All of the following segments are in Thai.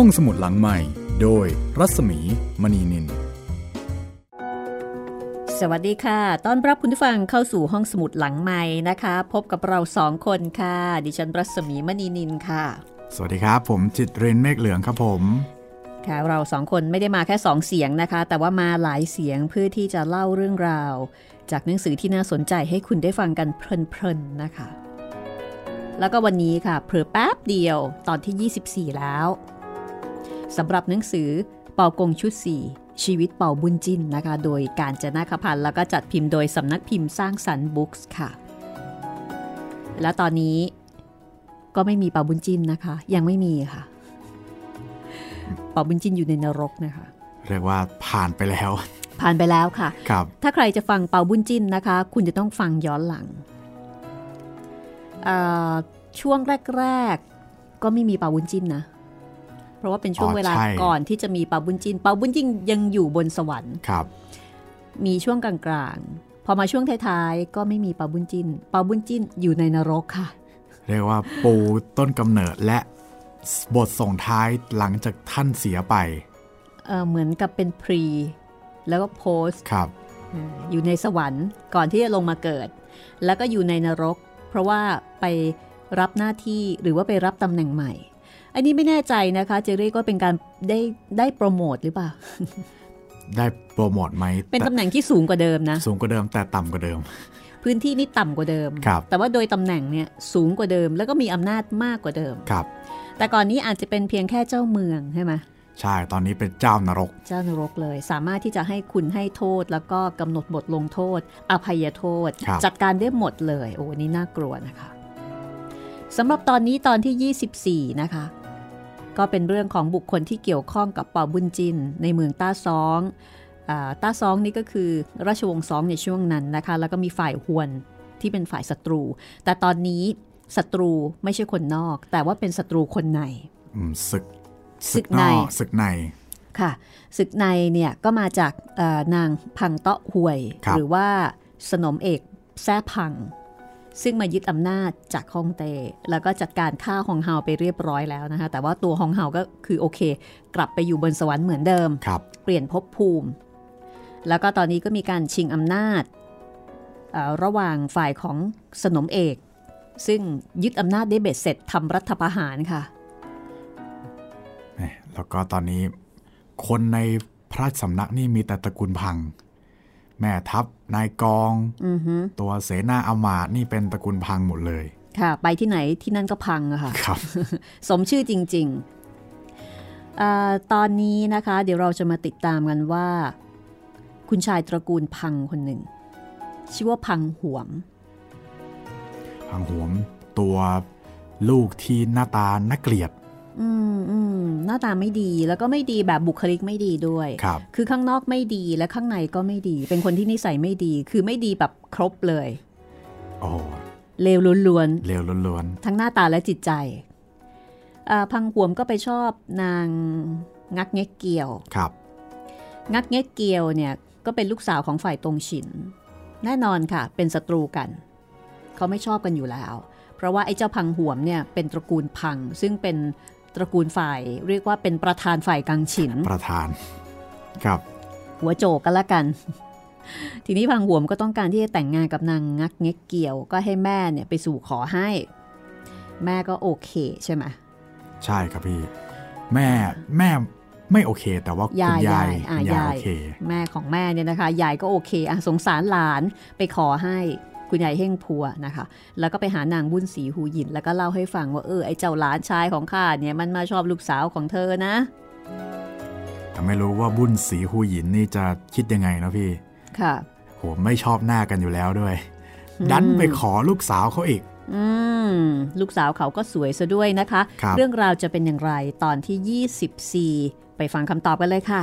ห้องสมุดหลังใหม่ โดยรัศมีมณีนิน สวัสดีค่ะ ต้อนรับคุณผู้ฟังเข้าสู่ห้องสมุดหลังใหม่นะคะ พบกับเราสองคนค่ะ ดิฉันรัศมีมณีนินค่ะ สวัสดีครับ ผมจิตเรนเมฆเหลืองครับผมค่ะเราสองคนไม่ได้มาแค่สองเสียงนะคะ แต่ว่ามาหลายเสียงเพื่อที่จะเล่าเรื่องราว จากหนังสือที่น่าสนใจให้คุณได้ฟังกันเพลินๆนะคะ แล้วก็วันนี้ค่ะเผลอแป๊บเดียวตอนที่ 24 แล้ว สำหรับหนังสือเป่ากงชุด4ชีวิตเป่าบุญจินนะคะ โดยการจนาคพันธ์แล้วก็จัดพิมพ์โดยสำนักพิมพ์สร้างสรรค์บุ๊กส์ค่ะ และตอนนี้ก็ไม่มีเป่าบุญจินนะคะ ยังไม่มีค่ะ เป่าบุญจินอยู่ในนรกนะคะ เรียกว่าผ่านไปแล้ว ผ่านไปแล้วค่ะครับถ้าใครจะฟังเป่าบุญจินนะคะ คุณจะต้องฟังย้อนหลังเอ่อช่วงแรก ๆ ก็ไม่มีเป่าบุญจินนะ เพราะว่าเป็นช่วงอ๋อเวลาใช่ก่อนที่จะมีเป่าบุญจินเป่าบุญจินยังอยู่บนสวรรค์ครับ มีช่วงกลางๆ พอมาช่วงท้ายๆ ก็ไม่มีเป่าบุญจินเป่าบุญจินอยู่ในนรกค่ะ เรียกว่าปูต้นกำเนิดและบทส่งท้ายหลังจากท่านเสียไปเอ่อเหมือนกับเป็นพรี แล้วก็โพสต์ครับอยู่ในสวรรค์ก่อนที่จะลงมาเกิด แล้วก็อยู่ในนรก เพราะว่าไปรับหน้าที่หรือว่าไปรับตำแหน่งใหม่ อันนี้ไม่แน่ใจนะคะ เจเรียกว่าเป็นการได้ได้โปรโมทหรือเปล่า ได้โปรโมทไหม เป็นแต่ตำแหน่งที่สูงกว่าเดิมนะ สูงกว่าเดิมแต่ต่ำกว่าเดิม พื้นที่นี่ต่ำกว่าเดิมครับแต่ว่าโดยตำแหน่งเนี่ยสูงกว่าเดิม แล้วก็มีอำนาจมากกว่าเดิม ครับ แต่ก่อนนี้อาจจะเป็นเพียงแค่เจ้าเมืองใช่ไหมใช่ ตอนนี้เป็นเจ้านรก เจ้านรกเลย สามารถที่จะให้คุณให้โทษ แล้วก็กำหนดบทลงโทษ อภัยโทษครับจัดการได้หมดเลย โอ้นี่น่ากลัวนะคะสำหรับตอนนี้ตอนที่ 24 นะคะ ก็เป็นเรื่องของบุคคลที่เกี่ยวข้องกับเป่าบุญจิน ในเมืองต้าซองอาต้าซองนี่ก็คือราชวงศ์ซองในช่วงนั้นนะคะ แล้วก็มีฝ่ายฮวนที่เป็นฝ่ายศัตรู แต่ตอนนี้ศัตรูไม่ใช่คนนอก แต่ว่าเป็นศัตรูคนในอืมศึกศึกในนอกศึกในค่ะศึกในเนี่ยก็มาจากเอ่อนางพังเตาะหวยครับหรือว่าสนมเอกแซ่พัง ซึ่งมายึดอำนาจจากฮ่องเต้แล้วก็จัดการฆ่าฮองเฮาไปเรียบร้อยแล้วนะคะ แต่ว่าตัวฮองเฮาก็คือโอเค กลับไปอยู่บนสวรรค์เหมือนเดิมครับเปลี่ยนภพภูมิ แล้วก็ตอนนี้ก็มีการชิงอำนาจเอ่อระหว่างฝ่ายของสนมเอก ซึ่งยึดอำนาจได้เบ็ดเสร็จทำรัฐประหารค่ะ แล้วก็ตอนนี้คนในพระราชสำนักนี่มีแต่ตระกูลพัง แม่ทัพนายกองอือฮึตัวเสนาอามาตย์นี่เป็นตระกูลพังหมดเลย ค่ะ ไปที่ไหนที่นั่นก็พังอะค่ะครับสมชื่อจริงๆอาตอนนี้นะคะ เดี๋ยวเราจะมาติดตามกันว่า คุณชายตระกูลพังคนหนึ่ง ชื่อว่าพังหวม พังหวมตัวลูกที่หน้าตาน่าเกลียด อืมอืมหน้าตาไม่ดีแล้วก็ไม่ดีแบบบุคลิกไม่ดีด้วยครับคือข้างนอกไม่ดีและข้างในก็ไม่ดี เป็นคนที่นิสัยไม่ดี คือไม่ดีแบบครบเลยโอ้เลวล้วนเลวล้วนๆทั้งหน้าตาและจิตใจอ่าพังหวมก็ไปชอบนางงักเง็กเกียวๆครับ งักเง็กเกียวเนี่ยก็เป็นลูกสาวของฝ่ายตงฉิน แน่นอนค่ะ เป็นศัตรูกัน เขาไม่ชอบกันอยู่แล้ว เพราะว่าไอ้เจ้าพังหวมเนี่ยเป็นตระกูลพังซึ่งเป็น ตระกูลฝ่าย เรียกว่าเป็นประธานฝ่ายกังฉิน ประธานครับ หัวโจกกันละกัน ทีนี้พังหวมก็ต้องการที่จะแต่งงานกับนางงักเง็กเกียว ก็ให้แม่เนี่ยไปสู่ขอให้ แม่ก็โอเคใช่ไหมใช่ครับพี่ แม่แม่ไม่โอเค แต่ว่าคุณยายยายยายอะคุณยายยายโอเค แม่ของแม่เนี่ยนะคะ ยายก็โอเคอะสงสารหลานไปขอให้ คุณยายเฮ่งพัวนะคะ แล้วก็ไปหานางบุญศรีหูหยิน แล้วก็เล่าให้ฟังว่าเออไอ้เจ้าหลานชายของข้าเนี่ยมันมาชอบลูกสาวของเธอนะแต่ไม่รู้ว่าบุญสีหูหยินนี่จะคิดยังไงนะพี่ ค่ะโหไม่ชอบหน้ากันอยู่แล้วด้วย ดันไปขอลูกสาวเขาอีกอืมลูกสาวเขาก็สวยซะด้วยนะคะครับเรื่องราวจะเป็นอย่างไรตอนที่ 24 ไปฟังคำตอบกันเลยค่ะ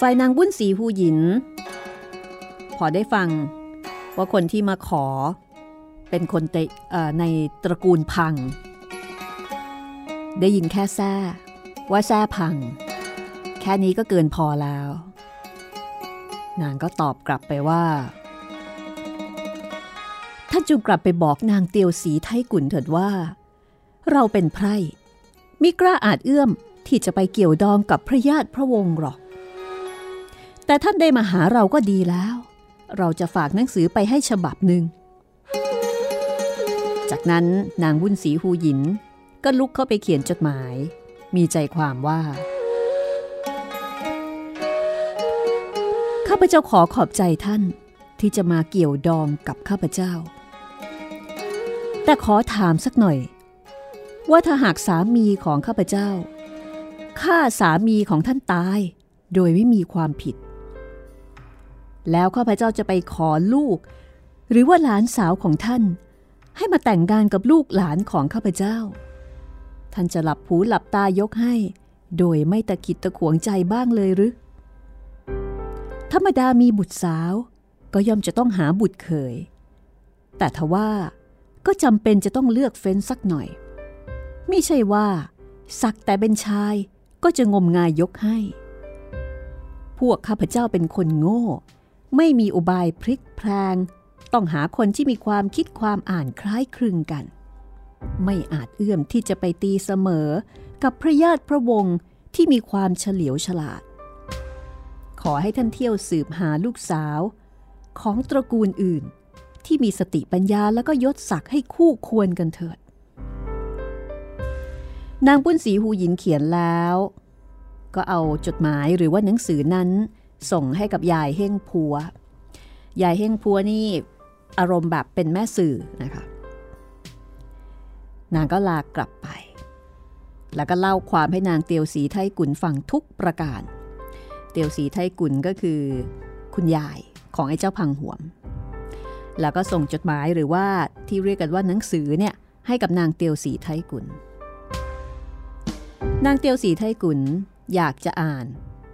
ฝ่ายนางบุญศรีหูหยิน พอได้ฟังว่าคนที่มาขอเป็นคนเตเในตระกูลพัง ได้ยินแค่แซ่ว่าแซ่พัง แค่นี้ก็เกินพอแล้ว นางก็ตอบกลับไปว่าท่านจงกลับไปบอกนางเตียวสีไทกุนเถิดว่า เราเป็นไพร่มิกล้าอาจเอื้อมที่จะไปเกี่ยวดองกับพระญาติพระวงศ์หรอก แต่ท่านได้มาหาเราก็ดีแล้ว เราจะฝากหนังสือไปให้ฉบับหนึ่ง จากนั้นนางวุ้นสีฮูหยิน ก็ลุกเข้าไปเขียนจดหมาย มีใจความว่า ข้าพเจ้าขอขอบใจท่านที่จะมาเกี่ยวดองกับข้าพเจ้า แต่ขอถามสักหน่อย ว่าถ้าหากสามีของข้าพเจ้าฆ่าสามีของท่านตาย โดยไม่มีความผิด แล้วข้าพเจ้าจะไปขอลูก หรือว่าหลานสาวของท่าน ให้มาแต่งงานกับลูกหลานของข้าพเจ้า ท่านจะหลับหูหลับตายกให้ โดยไม่ตะกิดตะขวงใจบ้างเลยหรือธรรมดามีบุตรสาว ก็ย่อมจะต้องหาบุตรเคยแต่ทว่าก็จำเป็นจะต้องเลือกเฟ้นสักหน่อย ไม่ใช่ว่า สักแต่เป็นชายก็จะงมงายยกให้ พวกข้าพเจ้าเป็นคนโง่ ไม่มีอุบายพลิกแพลง ต้องหาคนที่มีความคิดความอ่านคล้ายคลึงกัน ไม่อาจเอื้อมที่จะไปตีเสมอ กับพระญาติพระวงศ์ที่มีความเฉลียวฉลาด ขอให้ท่านเที่ยวสืบหาลูกสาว ของตระกูลอื่น ที่มีสติปัญญาแล้วก็ยศศักดิ์ให้คู่ควรกันเถิด นางปุ้นสีหูหยินเขียนแล้ว ก็เอาจดหมายหรือว่าหนังสือนั้น ส่งให้กับยายเฮ่งพัวยายเฮ่งพัวนี่อารมณ์แบบเป็นแม่สื่อนะคะ นางก็ลากลับไป แล้วก็เล่าความให้นางเตียวสีไทกุนฟังทุกประการ เตียวสีไทกุนก็คือคุณยายของไอ้เจ้าพังหวม แล้วก็ส่งจดหมายหรือว่าที่เรียกกันว่าหนังสือเนี่ยให้กับนางเตียวสีไทกุน นางเตียวสีไทกุนอยากจะอ่าน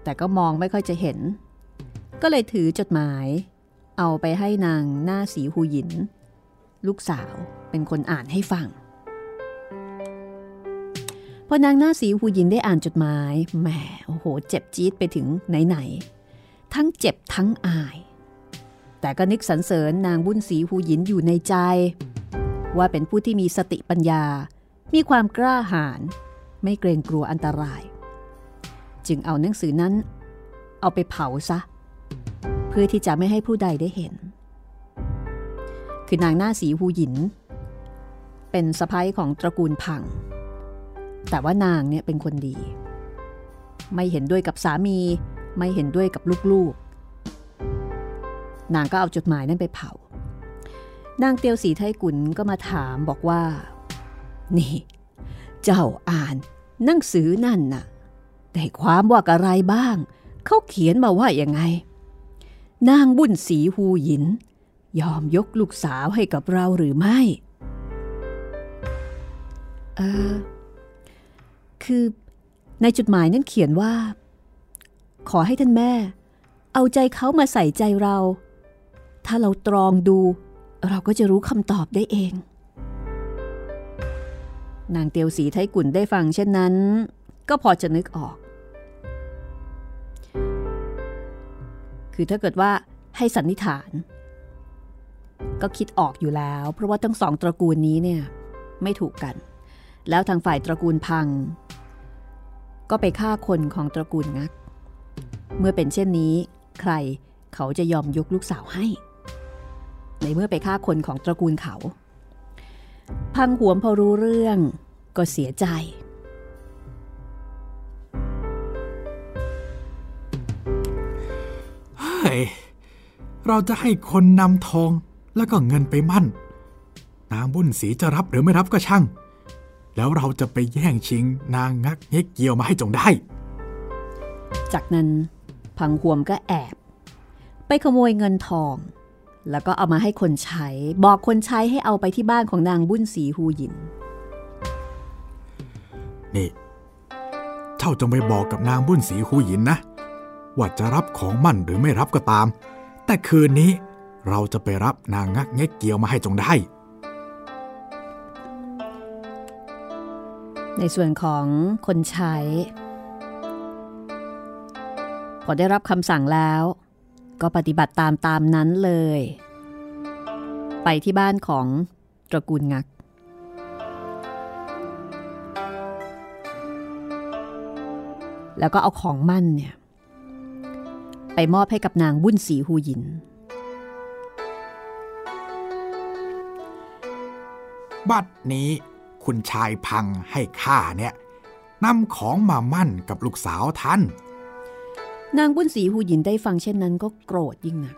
แต่ก็มองไม่ค่อยจะเห็น ก็เลยถือจดหมาย เอาไปให้นางหน้าสีหูหยิน ลูกสาวเป็นคนอ่านให้ฟัง พอนางหน้าสีหูหยินได้อ่านจดหมายแหมโอ้โห เจ็บจี๊ดไปถึงไหนๆทั้งเจ็บทั้งอาย แต่ก็นึกสรรเสริญนางบุญสีหูหยินอยู่ในใจ ว่าเป็นผู้ที่มีสติปัญญา มีความกล้าหาญไม่เกรงกลัวอันตราย จึงเอาหนังสือนั้น เอาไปเผาซะ เพื่อที่จะไม่ให้ผู้ใดได้เห็น คือนางหน้าสีหูหยิน เป็นสะพ้ายของตระกูลพัง แต่ว่านางเนี่ยเป็นคนดี ไม่เห็นด้วยกับสามีไม่เห็นด้วยกับลูกๆ นางก็เอาจดหมายนั้นไปเผา นางเตียวสีไทกุนก็มาถามบอกว่า นี่ เจ้าอ่านหนังสือนั่นน่ะ ได้ความว่าอะไรบ้าง เขาเขียนมาว่าอย่างไง นางบุญสีฮูหยิน ยอมยกลูกสาวให้กับเราหรือไม่ เออ คือในจดหมายนั้นเขียนว่า ขอให้ท่านแม่ เอาใจเขามาใส่ใจเรา ถ้าเราตรองดู เราก็จะรู้คำตอบได้เอง นางเตียวสีไทยกุ่นได้ฟังเช่นนั้นก็พอจะนึกออก คือถ้าเกิดว่าให้สันนิษฐาน ก็คิดออกอยู่แล้ว เพราะว่าทั้งสองตระกูลนี้เนี่ยไม่ถูกกัน แล้วทางฝ่ายตระกูลพัง ก็ไปฆ่าคนของตระกูลงัก เมื่อเป็นเช่นนี้ ใครเขาจะยอมยกลูกสาวให้ ในเมื่อไปฆ่าคนของตระกูลเขา พังหวมพอรู้เรื่องก็เสียใจ เราจะให้คนนำทองแล้วก็เงินไปมั่น นางบุญศรีจะรับหรือไม่รับก็ช่าง แล้วเราจะไปแย่งชิงนางงักเงกเกี่ยวมาให้จงได้ จากนั้นพังหวมก็แอบ ไปขโมยเงินทอง แล้วก็เอามาให้คนใช้ บอกคนใช้ให้เอาไปที่บ้านของนางบุญศรีฮูหยิน นี่ เจ้าจงไปบอกกับนางบุญศรีฮูหยินนะ ว่าจะรับของมั่นหรือไม่รับก็ตาม แต่คืนนี้เราจะไปรับนางงักเง็กเกียวมาให้จงได้ ในส่วนของคนใช้ พอได้รับคำสั่งแล้ว ก็ก็ปฏิบัติตามตามนั้นเลย ไปที่บ้านของตระกูลงักแล้วก็เอาของมั่นเนี่ย ไปมอบให้กับนางบุญสีหูหยิน บัดนี้คุณชายพังให้ข้าเนี่ยนำของมามั่นกับลูกสาวท่าน นางบุญสีหูหยินได้ฟังเช่นนั้นก็โกรธยิ่งหนัก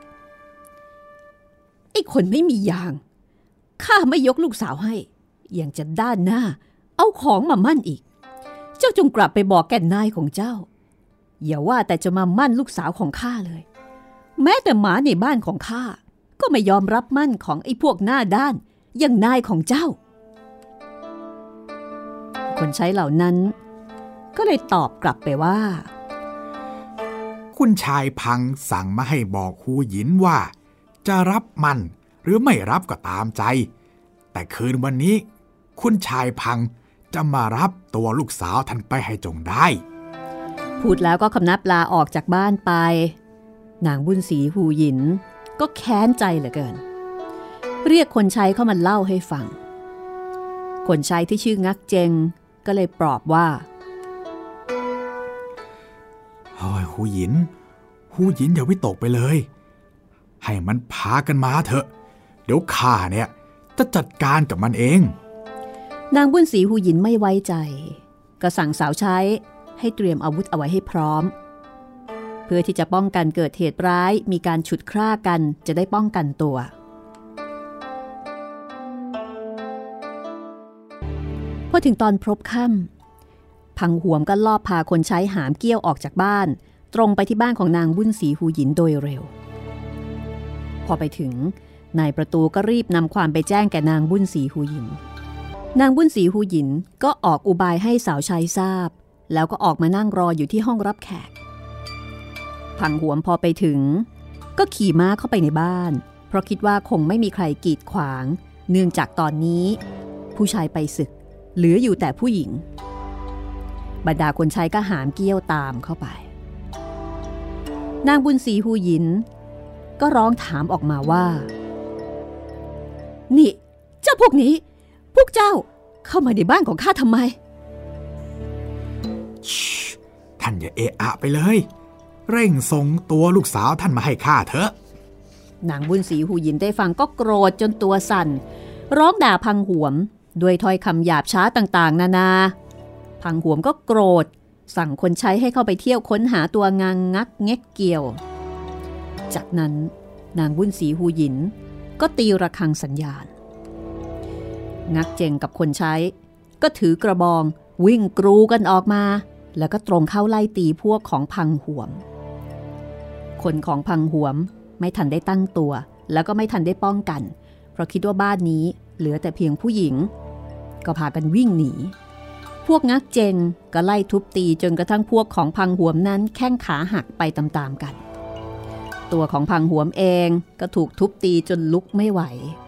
ไอ้คนไม่มียาง ข้าไม่ยกลูกสาวให้ ยังจะด้านหน้า เอาของมามั่นอีก เจ้าจงกลับไปบอกแก่นายของเจ้า อย่าว่าแต่จะมามั่นลูกสาวของข้าเลย แม้แต่หมาในบ้านของข้าก็ไม่ยอมรับมั่นของไอ้พวกหน้าด้านอย่างนายของเจ้า คนใช้เหล่านั้น ก็เลยตอบกลับไปว่า คุณชายพังสั่งมาให้บอกฮูหยินว่า จะรับมันหรือไม่รับก็ตามใจ แต่คืนวันนี้ คุณชายพังจะมารับตัวลูกสาวท่านไปให้จงได้ พูดแล้วก็คำนับลาออกจากบ้านไป นางบุญศรีหูหยิน ก็แค้นใจเหลือเกิน เรียกคนใช้เข้ามาเล่าให้ฟัง คนใช้ที่ชื่องักเจงก็เลยปลอบว่าเฮ้ยฮูหยินฮูหยินอย่าวิตกไปเลย ให้มันพากันมาเถอะ เดี๋ยวข้าเนี่ยจะจัดการกับมันเอง นางบุญศรีหูหยินไม่ไว้ใจ ก็สั่งสาวใช้ ให้เตรียมอาวุธเอาไว้ให้พร้อม เพื่อที่จะป้องกันเกิดเหตุร้ายมีการฉุดคร่ากันจะได้ป้องกันตัว พอถึงตอนพบค่ำพังหวมก็ลอบพาคนใช้หามเกี้ยวออกจากบ้าน ตรงไปที่บ้านของนางบุญศรีหูหยินโดยเร็ว พอไปถึงนายประตูก็รีบนำความไปแจ้งแก่นางบุญศรีหูหยิน นางบุญศรีหูหยินก็ออกอุบายให้สาวใช้ทราบ แล้วก็ออกมานั่งรออยู่ที่ห้องรับแขก พังหวมพอไปถึง ก็ขี่ม้าเข้าไปในบ้าน เพราะคิดว่าคงไม่มีใครกีดขวาง เนื่องจากตอนนี้ ผู้ชายไปศึก เหลืออยู่แต่ผู้หญิง บรรดาคนใช้ก็หามเกี้ยวตามเข้าไป นางบุญศรีหูหยิน ก็ร้องถามออกมาว่า นี่ เจ้าพวกนี้ พวกเจ้าเข้ามาในบ้านของข้าทำไม ท่านอย่าเอะอะไปเลย เร่งส่งตัวลูกสาวท่านมาให้ข้าเถอะนางบุญศรีหูยินได้ฟังก็โกรธจนตัวสั่น ร้องด่าพังหวม ด้วยถ้อยคำหยาบช้าต่างๆ นานา พังหวมก็โกรธ สั่งคนใช้ให้เข้าไปเที่ยวค้นหาตัวงางงักเง็กเกี่ยว จากนั้นนางบุญศรีหูหยิน ก็ตีระฆังสัญญาณ งักเจงกับคนใช้ ก็ถือกระบองวิ่งกรูกันออกมา แล้วก็ตรงเข้าไล่ตีพวกของพังหวม คนของพังหวมไม่ทันได้ตั้งตัว แล้วก็ไม่ทันได้ป้องกัน เพราะคิดว่าบ้านนี้เหลือแต่เพียงผู้หญิง ก็พากันวิ่งหนี พวกงักเจงก็ไล่ทุบตีจนกระทั่งพวกของพังหวมนั้นแข้งขาหักไปตามๆกัน ตัวของพังหวมเองก็ถูกทุบตีจนลุกไม่ไหว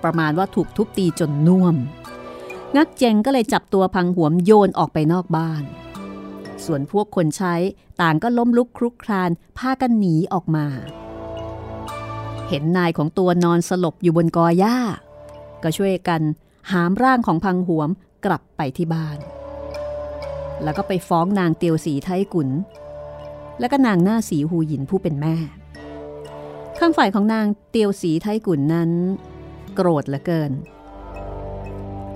ประมาณว่าถูกทุบตีจนน่วม งักเจงก็เลยจับตัวพังหวมโยนออกไปนอกบ้าน ส่วนพวกคนใช้ต่างก็ล้มลุกคลุกคลานพากันหนีออกมา เห็นนายของตัวนอนสลบอยู่บนกอหญ้า ก็ช่วยกันหามร่างของพังหวมกลับไปที่บ้าน แล้วก็ไปฟ้องนางเตียวสีไทกุนและก็นางหน้าสีหูหยินผู้เป็นแม่ ข้างฝ่ายของนางเตียวสีไทกุนนั้น โกรธเหลือเกิน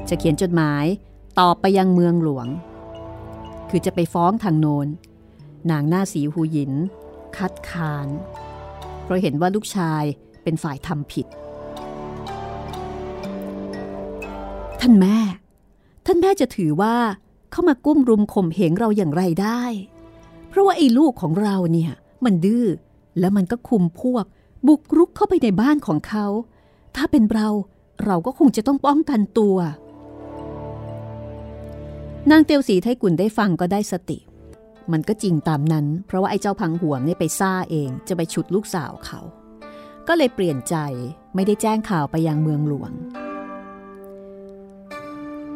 จะเขียนจดหมายตอบไปยังเมืองหลวง คือจะไปฟ้องทางโนนนางหน้าสีหูหยิน คัดค้าน เพราะเห็นว่าลูกชายเป็นฝ่ายทำผิด ท่านแม่ ท่านแม่จะถือว่าเข้ามากุ้มรุมข่มเหงเราอย่างไรได้ เพราะว่าไอ้ลูกของเราเนี่ย มันดื้อแล้วมันก็คุมพวก บุกรุกเข้าไปในบ้านของเขา ถ้าเป็นเราเราก็คงจะต้องป้องกันตัว นางเตียวสีไทกุนได้ฟังก็ได้สติ มันก็จริงตามนั้น เพราะว่าไอ้เจ้าพังหวงเนี่ไปซ่าเองจะไปฉุดลูกสาวเขา ก็เลยเปลี่ยนใจไม่ได้แจ้งข่าวไปยังเมืองหลวง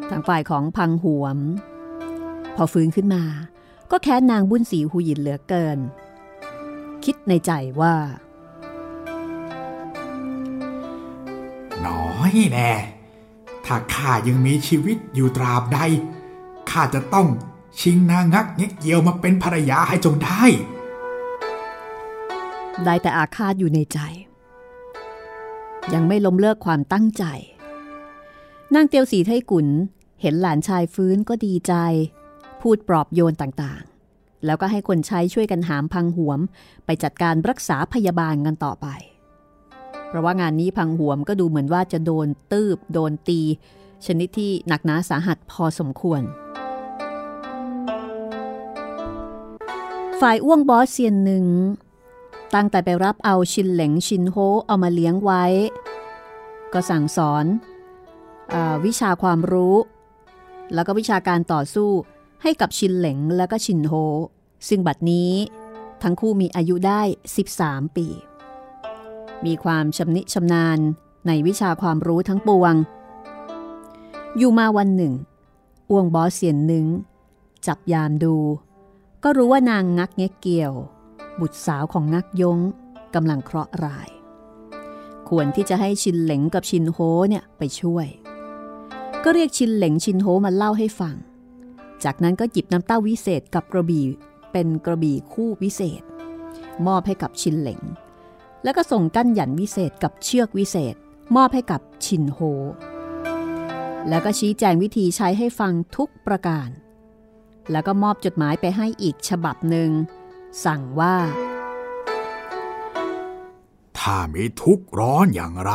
ทางฝ่ายของพังหวม พอฟื้นขึ้นมา ก็แค้นนางบุญสีหูยินเหลือเกิน คิดในใจว่า น้อยแน่ถ้าข้ายังมีชีวิตอยู่ตราบใด ข้าจะต้องชิงนางงักเงี้ยเกียวมาเป็นภรรยาให้จงได้ ได้แต่อาฆาตอยู่ในใจ ยังไม่ล้มเลิกความตั้งใจ นางเตียวสีไทกุนเห็นหลานชายฟื้นก็ดีใจ พูดปลอบโยนต่างๆ แล้วก็ให้คนใช้ช่วยกันหามพังหวม ไปจัดการรักษาพยาบาลกันต่อไป เพราะว่างานนี้พังหวมก็ดูเหมือนว่าจะโดนตืบโดนตี ชนิดที่หนักหนาสาหัสพอสมควร ฝ่ายอ้วงบอสเซียนหนึ่ง ตั้งแต่ไปรับเอาชินเหลงชินโฮเอามาเลี้ยงไว้ ก็สั่งสอนอวิชาความรู้ แล้วก็วิชาการต่อสู้ให้กับชินเหลงและก็ชินโฮ ซึ่งบัดนี้ทั้งคู่มีอายุได้ 13 ปี มีความชำนิชำนาญในวิชาความรู้ทั้งปวง อยู่มาวันหนึ่งอ้วงบอเซียนหนึ่ง จับยามดู ก็รู้ว่านางงักเง็กเกียว บุตรสาวของงักยงกำลังเคราะห์ร้าย ควรที่จะให้ชินเหลงกับชินโฮเนี่ยไปช่วย ก็เรียกชินเหลงชินโฮมาเล่าให้ฟัง จากนั้นก็หยิบน้ำเต้าวิเศษกับกระบี่เป็นกระบี่คู่วิเศษ มอบให้กับชินเหลงแล้วก็ส่งกั้นหยันวิเศษกับเชือกวิเศษ มอบให้กับชินโฮ แล้วก็ชี้แจงวิธีใช้ให้ฟังทุกประการ แล้วก็มอบจดหมายไปให้อีกฉบับหนึ่ง สั่งว่า ถ้ามีทุกข์ร้อนอย่างไร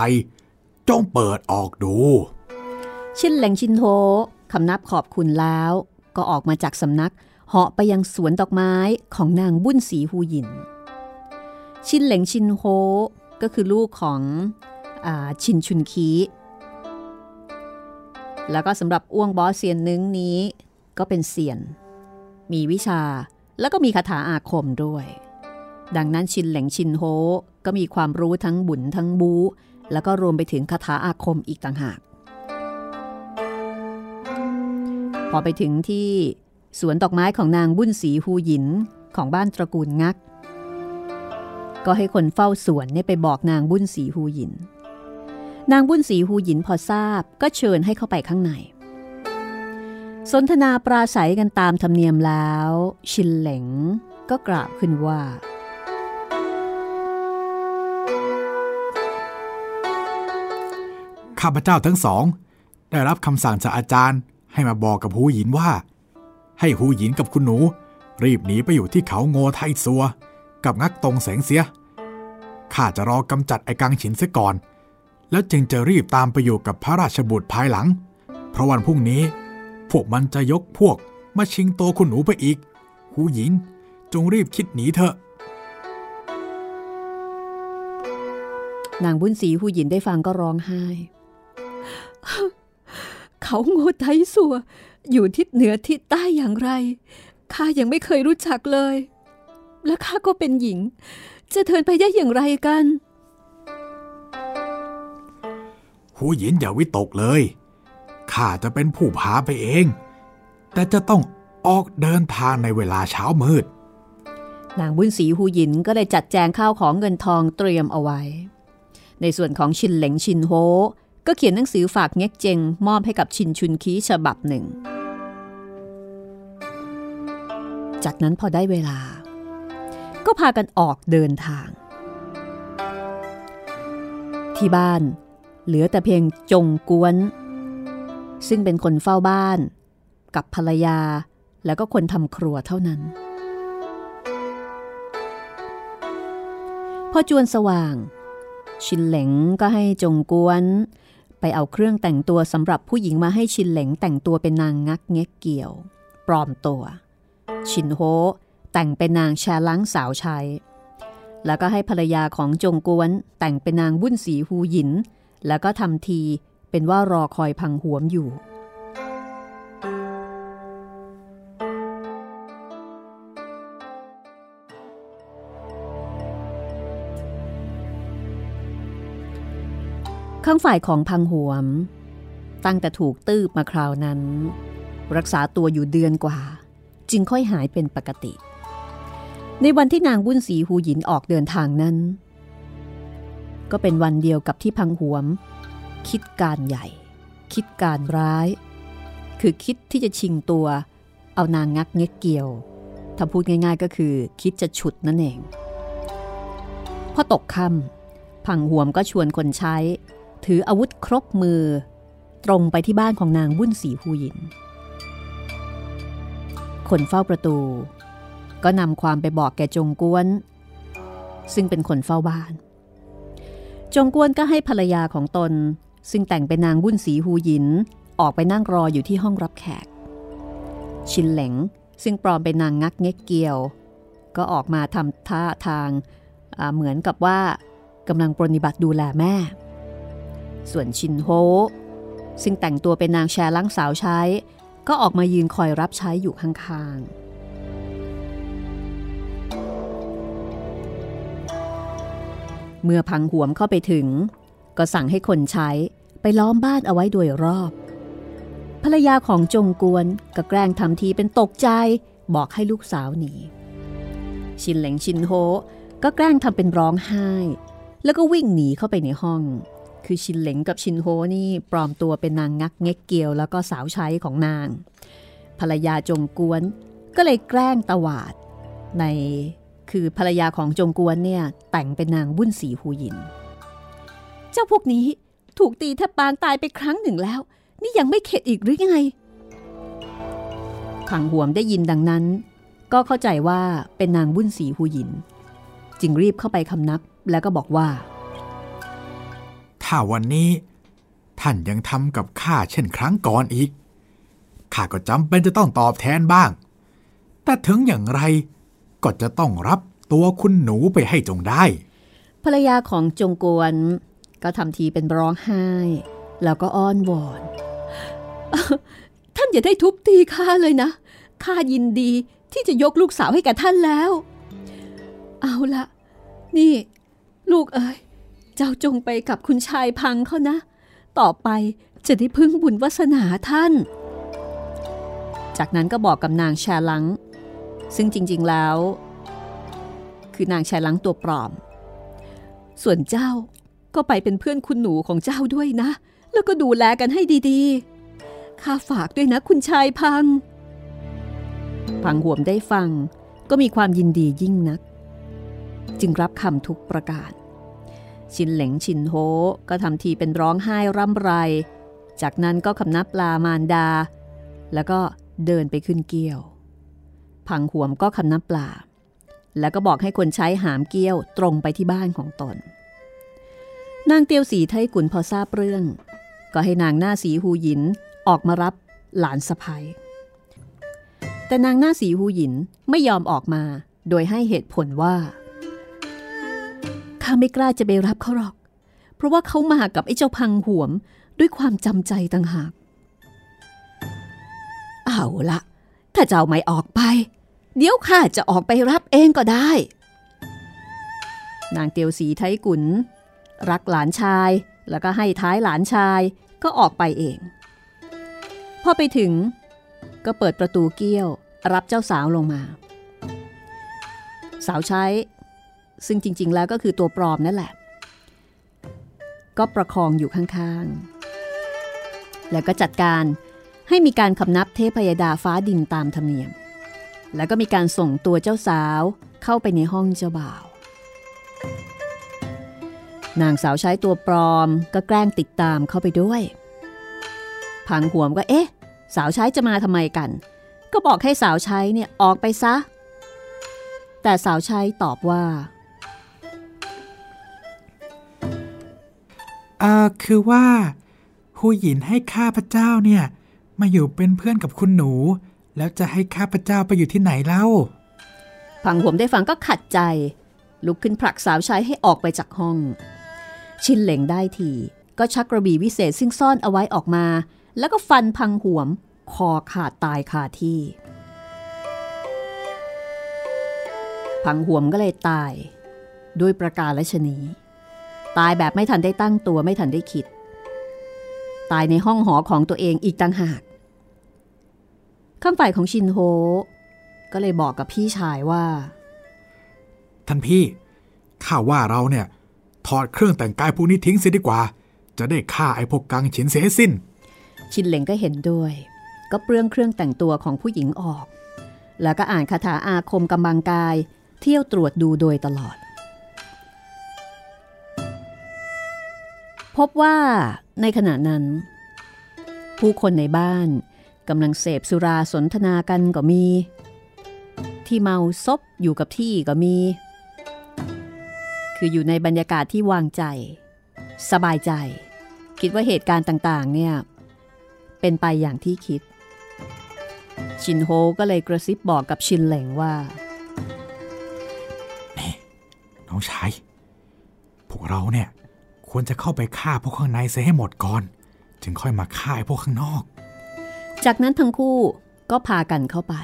จงเปิดออกดู ชินเหลงชินโฮคำนับขอบคุณแล้ว ก็ออกมาจากสำนักเหาะไปยังสวนดอกไม้ของนางบุญสีหูหยิน ชินเหลงชินโฮก็คือลูกของอชินชุนคี แล้วก็สำหรับอ้วงบอสเซียนนึงนี้ ก็เป็นเซียน มีวิชาแล้วก็มีคาถาอาคมด้วย ดังนั้นชินเหลงชินโฮก็มีความรู้ทั้งบุญทั้งบู แล้วก็รวมไปถึงคาถาอาคมอีกต่างหาก พอไปถึงที่สวนดอกไม้ของนางบุญสีฮูหยินของบ้านตระกูลงัก ก็ให้คนเฝ้าสวนเนี่ยไปบอกนางบุญสีฮูหยิน นางบุญสีฮูหยินพอทราบก็เชิญให้เข้าไปข้างใน สนทนาปราศัยกันตามธรรมเนียมแล้ว ชินเหลงก็กราบขึ้นว่า ข้าพเจ้าทั้งสอง ได้รับคำสั่งจากอาจารย์ให้มาบอกกับหูหยินว่า ให้หูหยินกับคุณหนู รีบหนีไปอยู่ที่เขาโงไทซัว กับงักตรงแสงเสียข้าจะรอกำจัดไอ้กังฉินเสียก่อน แล้วจึงจะรีบตามไปอยู่กับพระราชบุตรภายหลัง เพราะวันพรุ่งนี้ พวกมันจะยกพวกมาชิงตัวคุณหนูไปอีก หูหยินจงรีบคิดหนีเถอะ นางบุญสีหูหยินได้ฟังก็ร้องไห้ เขาโง่ไทสัว อยู่ทิศเหนือทิศใต้อย่างไร ข้ายังไม่เคยรู้จักเลย และข้าก็เป็นหญิง จะเทินไปได้อย่างไรกัน หูหยินอย่าวิตกเลย ข้าจะเป็นผู้พาไปเอง แต่จะต้องออกเดินทางในเวลาเช้ามืด นางบุญสีหูหยินก็ได้จัดแจงข้าวของเงินทองเตรียมเอาไว้ ในส่วนของชินเหลงชินโฮก็เขียนหนังสือฝากเง็กเจงมอบให้กับชินชุนคีฉบับหนึ่ง จากนั้นพอได้เวลา ก็พากันออกเดินทาง ที่บ้าน เหลือแต่เพียงจงกวน ซึ่งเป็นคนเฝ้าบ้าน กับภรรยาแล้วก็คนทำครัวเท่านั้น พอจวนสว่าง ชินเหลงก็ให้จงกวน ไปเอาเครื่องแต่งตัวสำหรับผู้หญิงมาให้ชินเหลงแต่งตัวเป็นนางงักเง็กเกี่ยว ปลอมตัว ชินโฮแต่งเป็นนางแชลังสาวใช้แล้วก็ให้ภรรยาของจงกวนแต่งเป็นนางบุญสีฮูหยิน แล้วก็ทำทีเป็นว่ารอคอยพังหวมอยู่ ข้างฝ่ายของพังหวม ตั้งแต่ถูกตืบมาคราวนั้น รักษาตัวอยู่เดือนกว่า จึงค่อยหายเป็นปกติ ในวันที่นางบุญสีหูหยินออกเดินทางนั้น ก็เป็นวันเดียวกับที่พังหวม คิดการใหญ่ คิดการร้าย คือคิดที่จะชิงตัว เอานางงักเง็กเกี่ยวถ้าพูดง่ายๆก็คือคิดจะฉุดนั่นเอง พอตกค่ำพังหวมก็ชวนคนใช้ ถืออาวุธครบมือ ตรงไปที่บ้านของนางบุญสีหูหยิน คนเฝ้าประตู ก็นำความไปบอกแกจงกวน ซึ่งเป็นคนเฝ้าบ้าน จงกวนก็ให้ภรรยาของตน ซึ่งแต่งเป็นนางบุญสีหูหยิน ออกไปนั่งรออยู่ที่ห้องรับแขก ชินเหลงซึ่งปลอมเป็นนางงักเง็กเกียว ก็ออกมาทำท่าทางเหมือนกับว่ากำลังปรนิบัติดูแลแม่ ส่วนชินโฮซึ่งแต่งตัวเป็นนางแชร์ลังสาวใช้ ก็ออกมายืนคอยรับใช้อยู่ข้างๆ เมื่อพังหวมเข้าไปถึง ก็สั่งให้คนใช้ไปล้อมบ้านเอาไว้โดยรอบ ภรรยาของจงกวนก็แกล้งทำทีเป็นตกใจบอกให้ลูกสาวหนีชินเหลงชินโฮก็แกล้งทำเป็นร้องไห้ แล้วก็วิ่งหนีเข้าไปในห้อง คือชินเหลงกับชินโฮนี่ปลอมตัวเป็นนางงักเง็กเกียวแล้วก็สาวใช้ของนาง ภรรยาจงกวนก็เลยแกล้งตวาดใน คือภรรยาของจงกวนเนี่ยแต่งเป็นนางบุญสีหูหยิน เจ้าพวกนี้ถูกตีแทบปางตายไปครั้งหนึ่งแล้ว นี่ยังไม่เข็ดอีกหรือไงขังหวมได้ยินดังนั้น ก็เข้าใจว่าเป็นนางบุญสีหูหยิน จึงรีบเข้าไปคำนับแล้วก็บอกว่า ถ้าวันนี้ ท่านยังทำกับข้าเช่นครั้งก่อนอีกข้าก็จำเป็นจะต้องตอบแทนบ้าง แต่ถึงอย่างไร ก็จะต้องรับตัวคุณหนูไปให้จงได้ ภรรยาของจงกวนก็ทำทีเป็นร้องไห้ แล้วก็อ้อนวอน ท่านอย่าได้ทุบตีข้าเลยนะ ข้ายินดีที่จะยกลูกสาวให้แก่ท่านแล้ว เอาละนี่ ลูกเอ๋ย เจ้าจงไปกับคุณชายพังเขานะ ต่อไปจะได้พึ่งบุญวาสนาท่าน จากนั้นก็บอกกับนางแชลัง ซึ่งจริง ๆแล้ว คือนางแชลังตัวปลอม ส่วนเจ้าก็ไปเป็นเพื่อนคุณหนูของเจ้าด้วยนะ แล้วก็ดูแลกันให้ดีๆข้าฝากด้วยนะคุณชายพัง พังห่วมได้ฟังก็มีความยินดียิ่งนัก จึงรับคำทุกประการ ชินเหลงชินโฮก็ทำทีเป็นร้องไห้ร่ำไร จากนั้นก็คำนับลามารดา แล้วก็เดินไปขึ้นเกี้ยว พังหวมก็คำนับปลา แล้วก็บอกให้คนใช้หามเกี้ยวตรงไปที่บ้านของตน นางเตียวสีไทยกุนพอทราบเรื่อง ก็ให้นางหน้าสีหูหยินออกมารับหลานสะพ้ยแต่นางหน้าสีหูหยินไม่ยอมออกมา โดยให้เหตุผลว่าข้าไม่กล้าจะไปรับเขาหรอก เพราะว่าเขามากับไอ้เจ้าพังหวมด้วยความจำใจต่างหาก เอาละ ถ้าเจ้าไม่ออกไป เดี๋ยวข้าจะออกไปรับเองก็ได้ นางเตียวสีไทยกุนรักหลานชายแล้วก็ให้ท้ายหลานชายก็ออกไปเอง พอไปถึง ก็เปิดประตูเกี้ยว รับเจ้าสาวลงมา สาวใช้ ซึ่งจริง ๆ แล้วก็คือตัวปลอมนั่นแหละ ก็ประคองอยู่ข้างๆ แล้วก็จัดการ ให้มีการคำนับเทพยดาฟ้าดินตามธรรมเนียม แล้วก็มีการส่งตัวเจ้าสาวเข้าไปในห้องเจ้าบ่าว นางสาวใช้ตัวปลอมก็แกล้งติดตามเข้าไปด้วย พังหวมก็เอ๊ะ สาวใช้จะมาทำไมกัน ก็บอกให้สาวใช้เนี่ยออกไปซะ แต่สาวใช้ตอบว่าเออคือว่าหูหยินให้ข้าพเจ้าเนี่ย มาอยู่เป็นเพื่อนกับคุณหนู แล้วจะให้ข้าพเจ้าไปอยู่ที่ไหนเล่า พังหวมได้ฟังก็ขัดใจ ลุกขึ้นผลักสาวใช้ให้ออกไปจากห้อง ชินเหลงได้ทีก็ชักกระบี่วิเศษซึ่งซ่อนเอาไว้ออกมา แล้วก็ฟันพังหวม คอขาดตายคาที่ พังหวมก็เลยตาย ด้วยประการและชนี ตายแบบไม่ทันได้ตั้งตัวไม่ทันได้คิด ตายในห้องหอของตัวเองอีกต่างหาก ข้างฝ่ายของชินโฮ ก็เลยบอกกับพี่ชายว่า ท่านพี่ข้าว่าเราเนี่ย ถอดเครื่องแต่งกายพวกนี้ทิ้งเสียดีกว่า จะได้ฆ่าไอ้พวกกังฉินเสียสิ้น ชินเหลงก็เห็นด้วย ก็เปลื้องเครื่องแต่งตัวของผู้หญิงออก แล้วก็อ่านคาถาอาคมกำบังกาย เที่ยวตรวจดูโดยตลอด พบว่าในขณะนั้น ผู้คนในบ้าน กำลังเสพสุราสนทนากันก็มี ที่เมาซบอยู่กับที่ก็มี คืออยู่ในบรรยากาศที่วางใจ สบายใจ คิดว่าเหตุการณ์ต่างๆ เนี่ย เป็นไปอย่างที่คิด ชินโฮก็เลยกระซิบบอกกับชินเหลงว่าน้องชาย พวกเราเนี่ยควรจะเข้าไปฆ่าพวกข้างในเสียให้หมดก่อน จึงค่อยมาฆ่าไอ้พวกข้างนอก จากนั้นทั้งคู่ก็พากันเข้าไป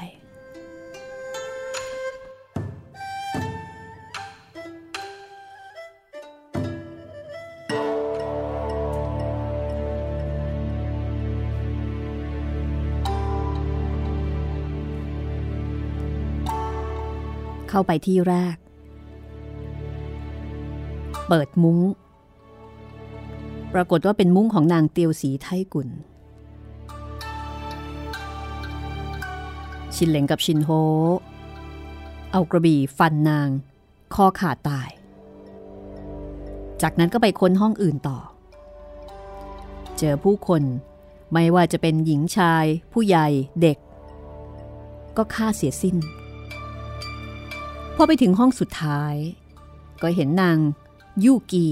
เข้าไปที่แรก เปิดมุง้ง ปรากฏว่าเป็นมุ้งของนางเตียวสีไทกุล ชินเหลงกับชินโฮ เอากระบี่ฟันนาง คอขาดตาย จากนั้นก็ไปค้นห้องอื่นต่อ เจอผู้คนไม่ว่าจะเป็นหญิงชาย ผู้ใหญ่เด็ก ก็ฆ่าเสียสิ้น พอไปถึงห้องสุดท้าย ก็เห็นนาง ยูกี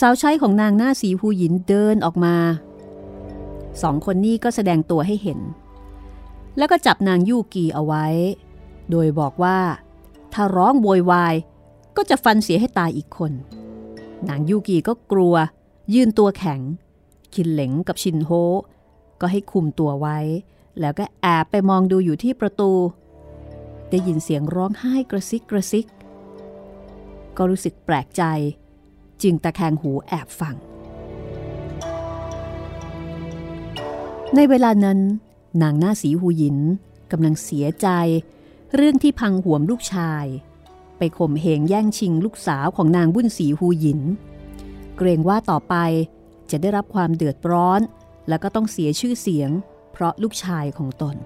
สาวใช้ของนางหน้าสีหูหยินเดินออกมา สองคนนี้ก็แสดงตัวให้เห็น แล้วก็จับนางยูกีเอาไว้ โดยบอกว่า ถ้าร้องโวยวาย ก็จะฟันเสียให้ตายอีกคน นางยูกีก็กลัว ยืนตัวแข็ง คินเหลงกับชินโฮก็ให้คุมตัวไว้ แล้วก็แอบไปมองดูอยู่ที่ประตู ได้ยินเสียงร้องไห้กระซิกกระซิก ก็รู้สึกแปลกใจ จึงตะแคงหูแอบฟัง ในเวลานั้น นางหน้าสีหูหยินกำลังเสียใจ เรื่องที่พังห่วมลูกชาย ไปข่มเหงแย่งชิงลูกสาวของนางบุญสีหูหยิน เกรงว่าต่อไปจะได้รับความเดือดร้อน แล้วก็ต้องเสียชื่อเสียง เพราะลูกชายของตน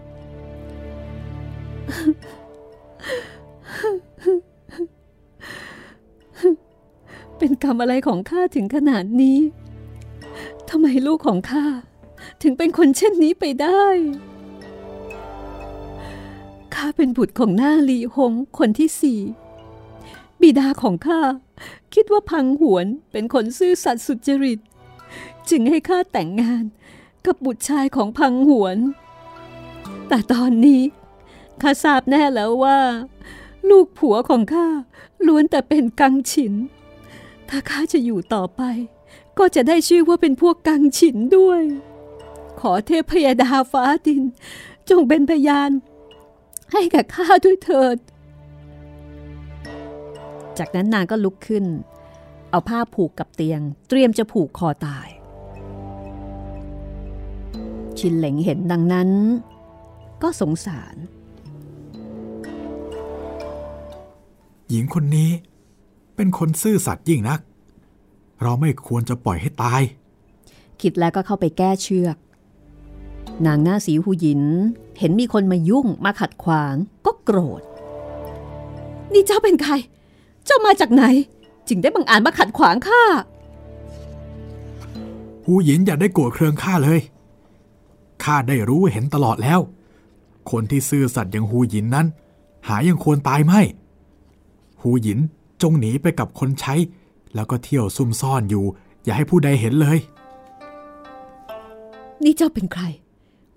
เป็นกรรมอะไรของข้าถึงขนาดนี้ทำไมลูกของข้า ถึงเป็นคนเช่นนี้ไปได้ ข้าเป็นบุตรของหน้าลีหงคนที่สี่บิดาของข้าคิดว่าพังหวนเป็นคนซื่อสัตย์สุจริต จึงให้ข้าแต่งงานกับบุตรชายของพังหวน แต่ตอนนี้ข้าทราบแน่แล้วว่า ลูกผัวของข้าล้วนแต่เป็นกังฉิน ถ้าข้าจะอยู่ต่อไป ก็จะได้ชื่อว่าเป็นพวกกังฉินด้วย ขอเทพพยดาฟ้าดิน จงเป็นพยาน ให้กับข้าด้วยเถิด จากนั้นนางก็ลุกขึ้น เอาผ้าผูกกับเตียง เตรียมจะผูกคอตาย ชินเหลงเห็นดังนั้น ก็สงสาร หญิงคนนี้เป็นคนซื่อสัตย์ยิ่งนัก เราไม่ควรจะปล่อยให้ตาย คิดแล้วก็เข้าไปแก้เชือก นางหน้าสีหูหยิน เห็นมีคนมายุ่งมาขัดขวาง ก็โกรธ นี่เจ้าเป็นใคร เจ้ามาจากไหน จึงได้บังอาจมาขัดขวางข้าหูหยินอย่าได้โกรธเคืองข้าเลยข้าได้รู้เห็นตลอดแล้ว คนที่ซื่อสัตย์อย่างหูหยินนั้น หายังควรตายไม่หูหยินจงหนีไปกับคนใช้ แล้วก็เที่ยวซุ่มซ่อนอยู่ อย่าให้ผู้ใดเห็นเลย นี่เจ้าเป็นใคร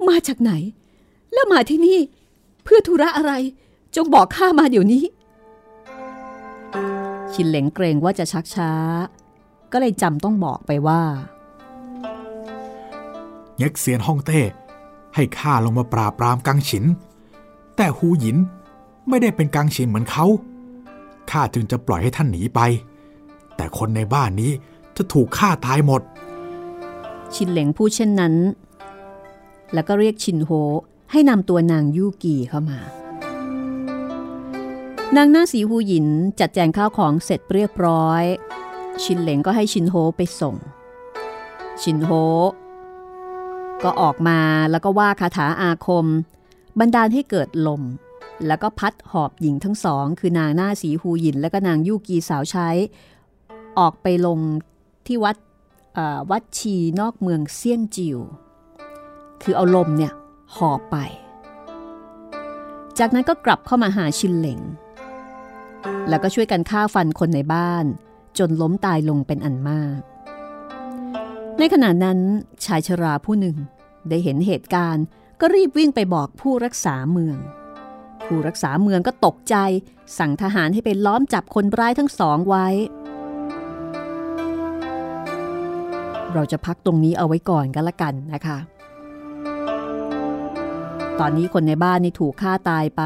มาจากไหน แล้วมาที่นี่ เพื่อธุระอะไร จงบอกข้ามาเดี๋ยวนี้ ชินเหลงเกรงว่าจะชักช้า ก็เลยจำต้องบอกไปว่าเง็กเซียนฮ่องเต้ ให้ข้าลงมาปราบปรามกังฉิน แต่ฮูหยินไม่ได้เป็นกังฉินเหมือนเขาข้าจึงจะปล่อยให้ท่านหนีไป แต่คนในบ้านนี้จะถูกฆ่าตายหมด ชินเหลงพูดเช่นนั้น แล้วก็เรียกชินโฮให้นำตัวนางยูกีเข้ามา นางหน้าสีหูหยินจัดแจงข้าวของเสร็จเรียบร้อย ชินเหลงก็ให้ชินโฮไปส่ง ชินโฮก็ออกมาแล้วก็ว่าคาถาอาคม บันดาลให้เกิดลม แล้วก็พัดหอบหญิงทั้งสอง คือนางหน้าสีฮูหยิน และก็นางยูกีสาวใช้ ออกไปลงที่วัดวัดชีนอกเมืองเซี่ยงจิว คือเอาลมเนี่ยหอบไป จากนั้นก็กลับเข้ามาหาชินเหลงแล้วก็ช่วยกันฆ่าฟันคนในบ้าน จนล้มตายลงเป็นอันมาก ในขณะนั้นชายชราผู้หนึ่งได้เห็นเหตุการณ์ก็รีบวิ่งไปบอกผู้รักษาเมือง ผู้รักษาเมืองก็ตกใจ สั่งทหารให้ไปล้อมจับคนร้ายทั้งสองไว้ เราจะพักตรงนี้เอาไว้ก่อนกันละกันนะคะ ตอนนี้คนในบ้านนี่ถูกฆ่าตายไป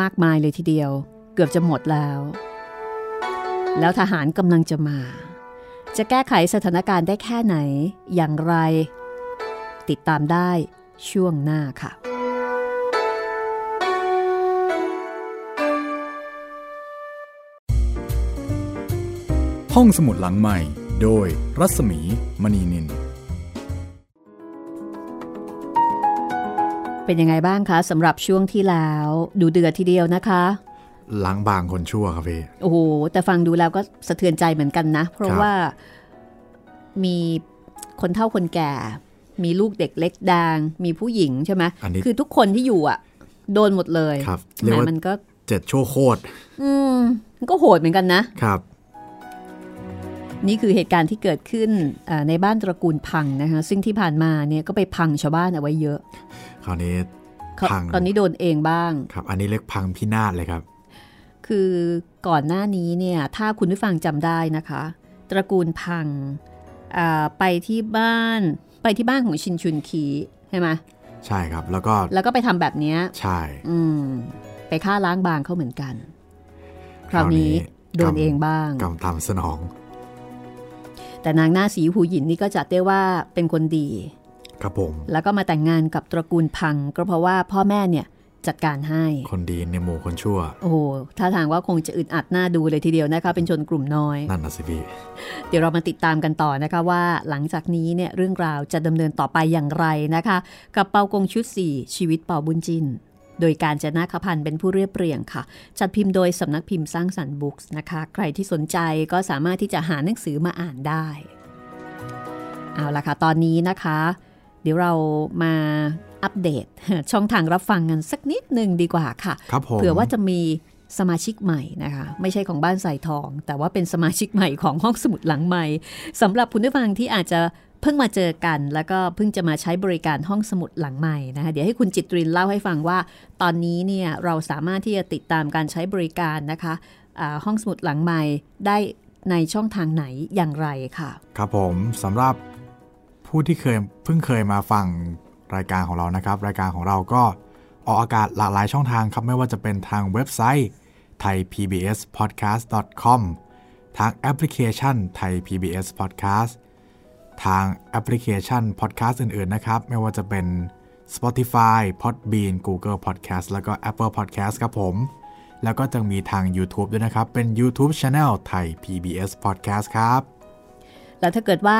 มากมายเลยทีเดียว เกือบจะหมดแล้ว แล้วทหารกำลังจะมา จะแก้ไขสถานการณ์ได้แค่ไหน อย่างไร ติดตามได้ช่วงหน้าค่ะห้องสมุดหลังใหม่ โดยรัศมีมณีนิน เป็นยังไงบ้างคะสำหรับช่วงที่แล้วดูเดือดทีเดียวนะคะล้างบางคนชั่วครับพี่โอ้โหแต่ฟังดูแล้วก็สะเทือนใจเหมือนกันนะ เพราะว่ามีคนเฒ่าคนแก่ มีลูกเด็กเล็กดาง มีผู้หญิงใช่ไหมคือทุกคนที่อยู่อะ โดนหมดเลยครับเรียกว่ามันก็เจ็ดชั่วโคตรอืมก็โหดเหมือนกันนะครับ นี่คือเหตุการณ์ที่เกิดขึ้นในบ้านตระกูลพังนะคะซึ่งที่ผ่านมาเนี่ยก็ไปพังชาวบ้านเอาไว้เยอะ คราวนี้พังตอนนี้โดนเองบ้าง ครับ อันนี้เรียกพังพินาศเลยครับ คือก่อนหน้านี้เนี่ย ถ้าคุณผู้ฟังจำได้นะคะ ตระกูลพังไปที่บ้านไปที่บ้านของชินชุนคีใช่ไหมใช่ครับ แล้วก็แล้วก็ไปทำแบบนี้ใช่ อืมไปฆ่าล้างบางเขาเหมือนกัน คราวนี้โดนเองบ้างกำทำสนอง แต่นางหน้าสีหูหยินนี่ก็จัดได้ว่าเป็นคนดี ครับผม แล้วก็มาแต่งงานกับตระกูลพัง ก็เพราะว่าพ่อแม่เนี่ยจัดการให้ คนดีในหมู่คนชั่ว โอ้ถ้าทางว่าคงจะอึดอัดหน้าดูเลยทีเดียวนะคะ เป็นชนกลุ่มน้อย นั่นนะสิพี่ เดี๋ยวเรามาติดตามกันต่อนะคะว่าหลังจากนี้เนี่ยเรื่องราวจะดำเนินต่อไปอย่างไรนะคะ กับเปากงชุด 4 ชีวิตเปาบุญจิน โดยการจะนาคพันธ์เป็นผู้เรียบเรียงค่ะ จัดพิมพ์โดยสำนักพิมพ์สร้างสรรค์บุ๊กส์นะคะ ใครที่สนใจก็สามารถที่จะหาหนังสือมาอ่านได้ เอาละค่ะ ตอนนี้นะคะ เดี๋ยวเรามาอัปเดต ช่องทางรับฟังกันสักนิดหนึ่งดีกว่าค่ะครับผมเผื่อว่าจะมีสมาชิกใหม่นะคะ ไม่ใช่ของบ้านใส่ทอง แต่ว่าเป็นสมาชิกใหม่ของห้องสมุดหลังใหม่สำหรับคุณผู้ฟังที่อาจจะเพิ่งมาเจอกัน แล้วก็เพิ่งจะมาใช้บริการห้องสมุดหลังใหม่นะคะเดี๋ยวให้คุณจิตรินเล่าให้ฟังว่า ตอนนี้เนี่ยเราสามารถที่จะติดตามการใช้บริการนะคะห้องสมุดหลังใหม่ได้ในช่องทางไหนอย่างไรค่ะ ครับผมสำหรับ ผู้ที่เคยเพิ่งเคยมาฟังรายการของเรานะครับ รายการของเราก็ออกอากาศหลากหลายช่องทางครับ ไม่ว่าจะเป็นทางเว็บไซต์ thaipbspodcast.com ทางแอปพลิเคชัน Thai PBS Podcast ทางแอปพลิเคชัน podcast อื่น ๆ นะครับ ไม่ว่าจะเป็น Spotify, Podbean, Google Podcast แล้วก็ Apple Podcast ครับผม แล้วก็จะมีทาง YouTube ด้วยนะครับ เป็น YouTube Channel ไทย PBS Podcast ครับ แล้วถ้าเกิดว่า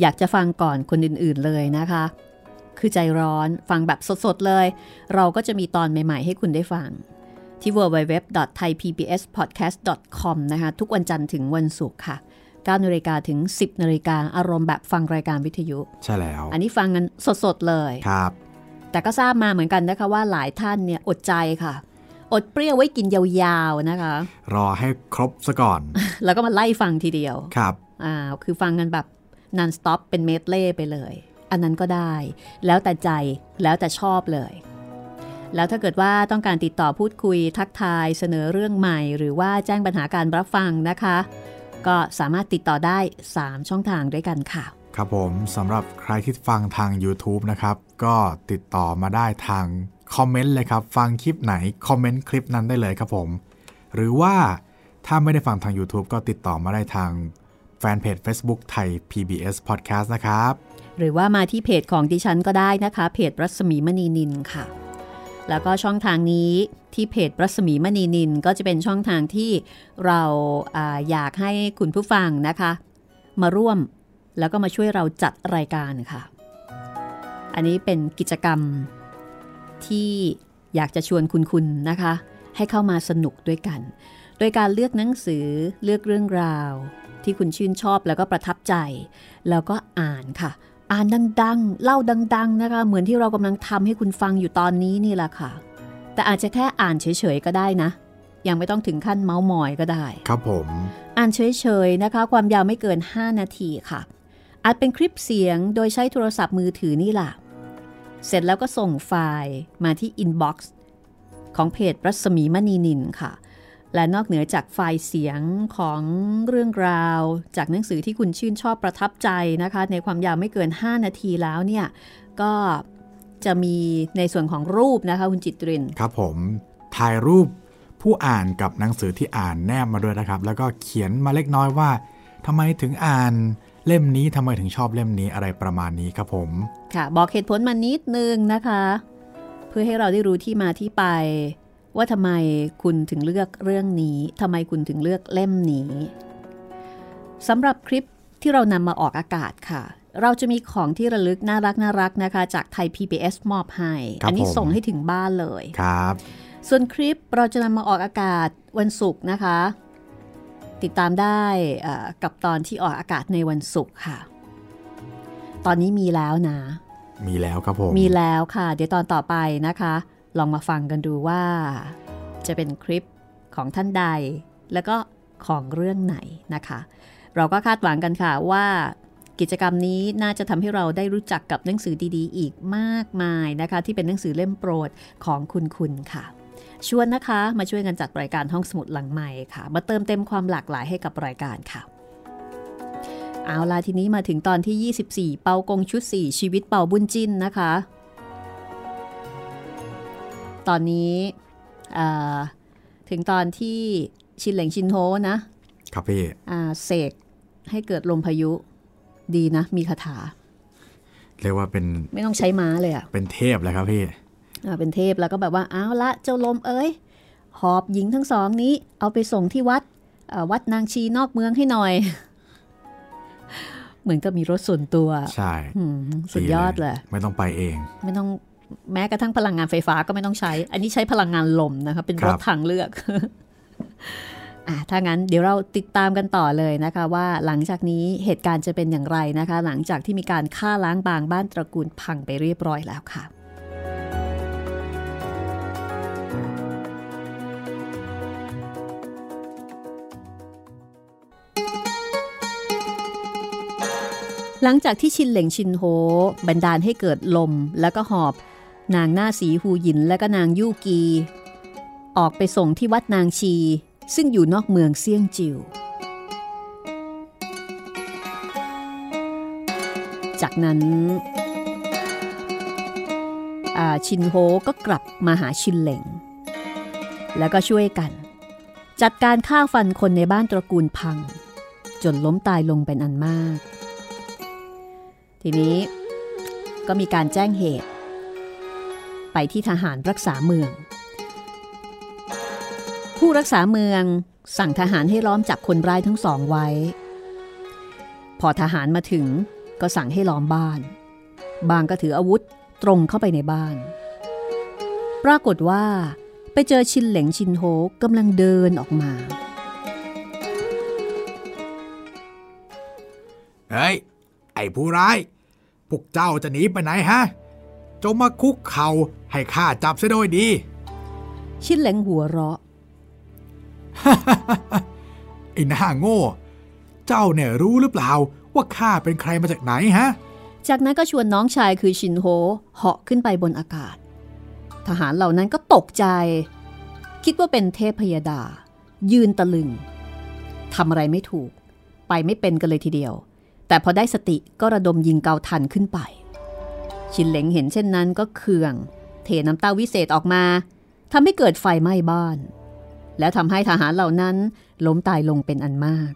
อยากจะฟังก่อนคนอื่นๆเลยนะคะ คือใจร้อนฟังแบบสดๆเลย เราก็จะมีตอนใหม่ๆ ให้คุณได้ฟัง ที่ www.thaipbspodcast.com นะคะ ทุกวันจันทร์ถึงวันศุกร์ค่ะ9นาฬิกาถึง 10นาฬิกาอารมณ์แบบฟังรายการวิทยุ ใช่แล้ว อันนี้ฟังกันสดๆเลยครับ แต่ก็ทราบมาเหมือนกันนะคะว่าหลายท่านเนี่ยอดใจค่ะ อดเปรี้ยวไว้กินยาวๆนะคะ รอให้ครบซะก่อน แล้วก็มาไล่ฟังทีเดียวครับ อ่าคือฟังกันแบบนันสต็อปเป็นเมดเล่ไปเลย อันนั้นก็ได้ แล้วแต่ใจแล้วแต่ชอบเลย แล้วถ้าเกิดว่าต้องการติดต่อพูดคุยทักทายเสนอเรื่องใหม่ หรือว่าแจ้งปัญหาการรับฟังนะคะ ก็สามารถติดต่อได้ 3 ช่องทางด้วยกันค่ะ ครับผมสำหรับใครที่ฟังทาง YouTube นะครับ ก็ติดต่อมาได้ทางคอมเมนต์เลยครับ ฟังคลิปไหนคอมเมนต์คลิปนั้นได้เลยครับผม หรือว่าถ้าไม่ได้ฟังทาง YouTube ก็ติดต่อมาได้ทาง แฟนเพจ Facebook ไทย PBS Podcast นะครับ หรือว่ามาที่เพจของดิฉันก็ได้นะคะ เพจรัศมีมณีนินค่ะ แล้วก็ช่องทางนี้ที่เพจรัศมีมณีนินก็จะเป็นช่องทางที่เราอาอยากให้คุณผู้ฟังนะคะ มาร่วมแล้วก็มาช่วยเราจัดรายการค่ะ อันนี้เป็นกิจกรรมที่อยากจะชวนคุณคุณนะคะ ให้เข้ามาสนุกด้วยกัน โดยการเลือกหนังสือเลือกเรื่องราว ที่คุณชื่นชอบแล้วก็ประทับใจ แล้วก็อ่านค่ะ อ่านดังๆ เล่าดัง ๆ นะคะ เหมือนที่เรากำลังทำให้คุณฟังอยู่ตอนนี้นี่แหละค่ะ แต่อาจจะแค่อ่านเฉยๆก็ได้นะ ยังไม่ต้องถึงขั้นเมาส์มอยก็ได้ ครับผม อ่านเฉยๆนะคะ ความยาวไม่เกิน 5 นาทีค่ะ อาจเป็นคลิปเสียงโดยใช้โทรศัพท์มือถือนี่แหละเสร็จแล้วก็ส่งไฟล์มาที่อินบ็อกซ์ของเพจรัศมีมณีนินค่ะ และนอกเหนือจากไฟล์เสียงของเรื่องราว จากหนังสือที่คุณชื่นชอบประทับใจนะคะ ในความยาวไม่เกิน 5 นาทีแล้วเนี่ย ก็จะมีในส่วนของรูปนะคะคุณจิตริน ครับผม ถ่ายรูปผู้อ่านกับหนังสือที่อ่านแนบมาด้วยนะครับ แล้วก็เขียนมาเล็กน้อยว่าทำไมถึงอ่านเล่มนี้ทำไมถึงชอบเล่มนี้อะไรประมาณนี้ครับผม ค่ะ บอกเหตุผลมานิดนึงนะคะ เพื่อให้เราได้รู้ที่มาที่ไป ว่าทำไมคุณถึงเลือกเรื่องนี้ทำไมคุณถึงเลือกเล่มนี้สำหรับคลิปที่เรานำมาออกอากาศค่ะ เราจะมีของที่ระลึกน่ารักน่ารักนะคะ จากไทย PBS มอบให้ครับอันี้ผมส่งให้ถึงบ้านเลยครับ ส่วนคลิปเราจะนำมาออกอากาศวันศุกร์นะคะ ติดตามได้เอ่อกับตอนที่ออกอากาศในวันศุกร์ค่ะ ตอนนี้มีแล้วนะ มีแล้วครับผม มีแล้วค่ะ เดี๋ยวตอนต่อไปนะคะ ลองมาฟังกันดูว่า จะเป็นคลิปของท่านใด แล้วก็ของเรื่องไหนนะคะ เราก็คาดหวังกันค่ะว่ากิจกรรมนี้น่าจะทำให้เราได้รู้จักกับหนังสือดีๆ อีกมากมายนะคะ ที่เป็นหนังสือเล่มโปรดของคุณคุณค่ะ ชวนนะคะมาช่วยกันจัดรายการห้องสมุดหลังใหม่ค่ะ มาเติมเต็มความหลากหลายให้กับรายการค่ะ เอาล่ะทีนี้มาถึงตอนที่ 24 เปากงชุด 4 ชีวิตเปาบุญจินนะคะ ตอนนี้เอ่อถึงตอนที่ชินเหลงชินโฮนะ ครับพี่อ่าเสกให้เกิดลมพายุดีนะ มีคาถา เรียกว่าเป็นไม่ต้องใช้ม้าเลยอะเป็นเทพเลยครับพี่อ่าเป็นเทพแล้วก็แบบว่าเอาละเจ้าลมเอ้ยหอบหญิงทั้งสองนี้ เอาไปส่งที่วัดเอ่อวัดนางชีนอกเมืองให้หน่อย เหมือนกับมีรถส่วนตัว ใช่อืมสุดยอดเลย ไม่ต้องไปเอง ไม่ต้อง แม้กระทั่งพลังงานไฟฟ้าก็ไม่ต้องใช้ อันนี้ใช้พลังงานลมนะคะเป็นครัรบถทางเลือกอะถ้างั้นเดี๋ยวเราติดตามกันต่อเลยนะคะว่าหลังจากนี้เหตุการณ์จะเป็นอย่างไรนะคะ หลังจากที่มีการฆ่าล้างบางบ้านตระกูลพังไปเรียบร้อยแล้วค่ะหลังจากที่ชินเหล่งชินโฮบันดาลให้เกิดลม แล้วก็หอบ นางหน้าสีหูหยินและก็นางยู่กี ออกไปส่งที่วัดนางชี ซึ่งอยู่นอกเมืองเซี่ยงจิว จากนั้นชินโฮก็กลับมาหาชินเหลงแล้วก็ช่วยกัน จัดการฆ่าฟันคนในบ้านตระกูลพัง จนล้มตายลงเป็นอันมาก ทีนี้ก็มีการแจ้งเหตุ ไปที่ทหารรักษาเมือง ผู้รักษาเมืองสั่งทหารให้ล้อมจับคนร้ายทั้งสองไว้ พอทหารมาถึงก็สั่งให้ล้อมบ้าน บางก็ถืออาวุธตรงเข้าไปในบ้าน ปรากฏว่า ไปเจอชินเหลงชินโฮกำลังเดินออกมาเฮ้ยไอ้ผู้ร้าย พวกเจ้าจะหนีไปไหนฮะ จงมาคุกเข่าให้ข้าจับซะโดยดี ชินเหลงหัวเราะไอ้หน้าโง่ เจ้าเนี่ยรู้หรือเปล่าว่าข้าเป็นใครมาจากไหนฮะ จากนั้นก็ชวนน้องชายคือชินโฮเหาะขึ้นไปบนอากาศ ทหารเหล่านั้นก็ตกใจ คิดว่าเป็นเทพพยดา ยืนตะลึงทำอะไรไม่ถูก ไปไม่เป็นกันเลยทีเดียว แต่พอได้สติก็ระดมยิงเกาทันขึ้นไป ชินเหลงเห็นเช่นนั้นก็เคือง เทน้ำเต้าวิเศษออกมาทำให้เกิดไฟไหม้บ้าน แล้วทำให้ทหารเหล่านั้นล้มตายลงเป็นอันมาก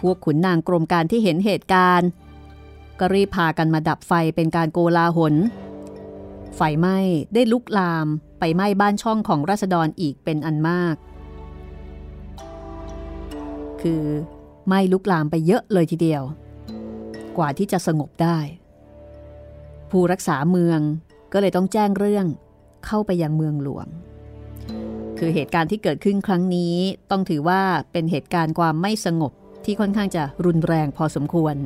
พวกขุนนางกรมการที่เห็นเหตุการณ์ก็รีบพากันมาดับไฟเป็นการโกลาหล ไฟไหม้ได้ลุกลามไปไหม้บ้านช่องของราษฎรอีกเป็นอันมาก คือไหม้ลุกลามไปเยอะเลยทีเดียว กว่าที่จะสงบได้ ผู้รักษาเมืองก็เลยต้องแจ้งเรื่องเข้าไปยังเมืองหลวง คือเหตุการณ์ที่เกิดขึ้นครั้งนี้ต้องถือว่าเป็นเหตุการณ์ความไม่สงบที่ค่อนข้างจะรุนแรงพอสมควร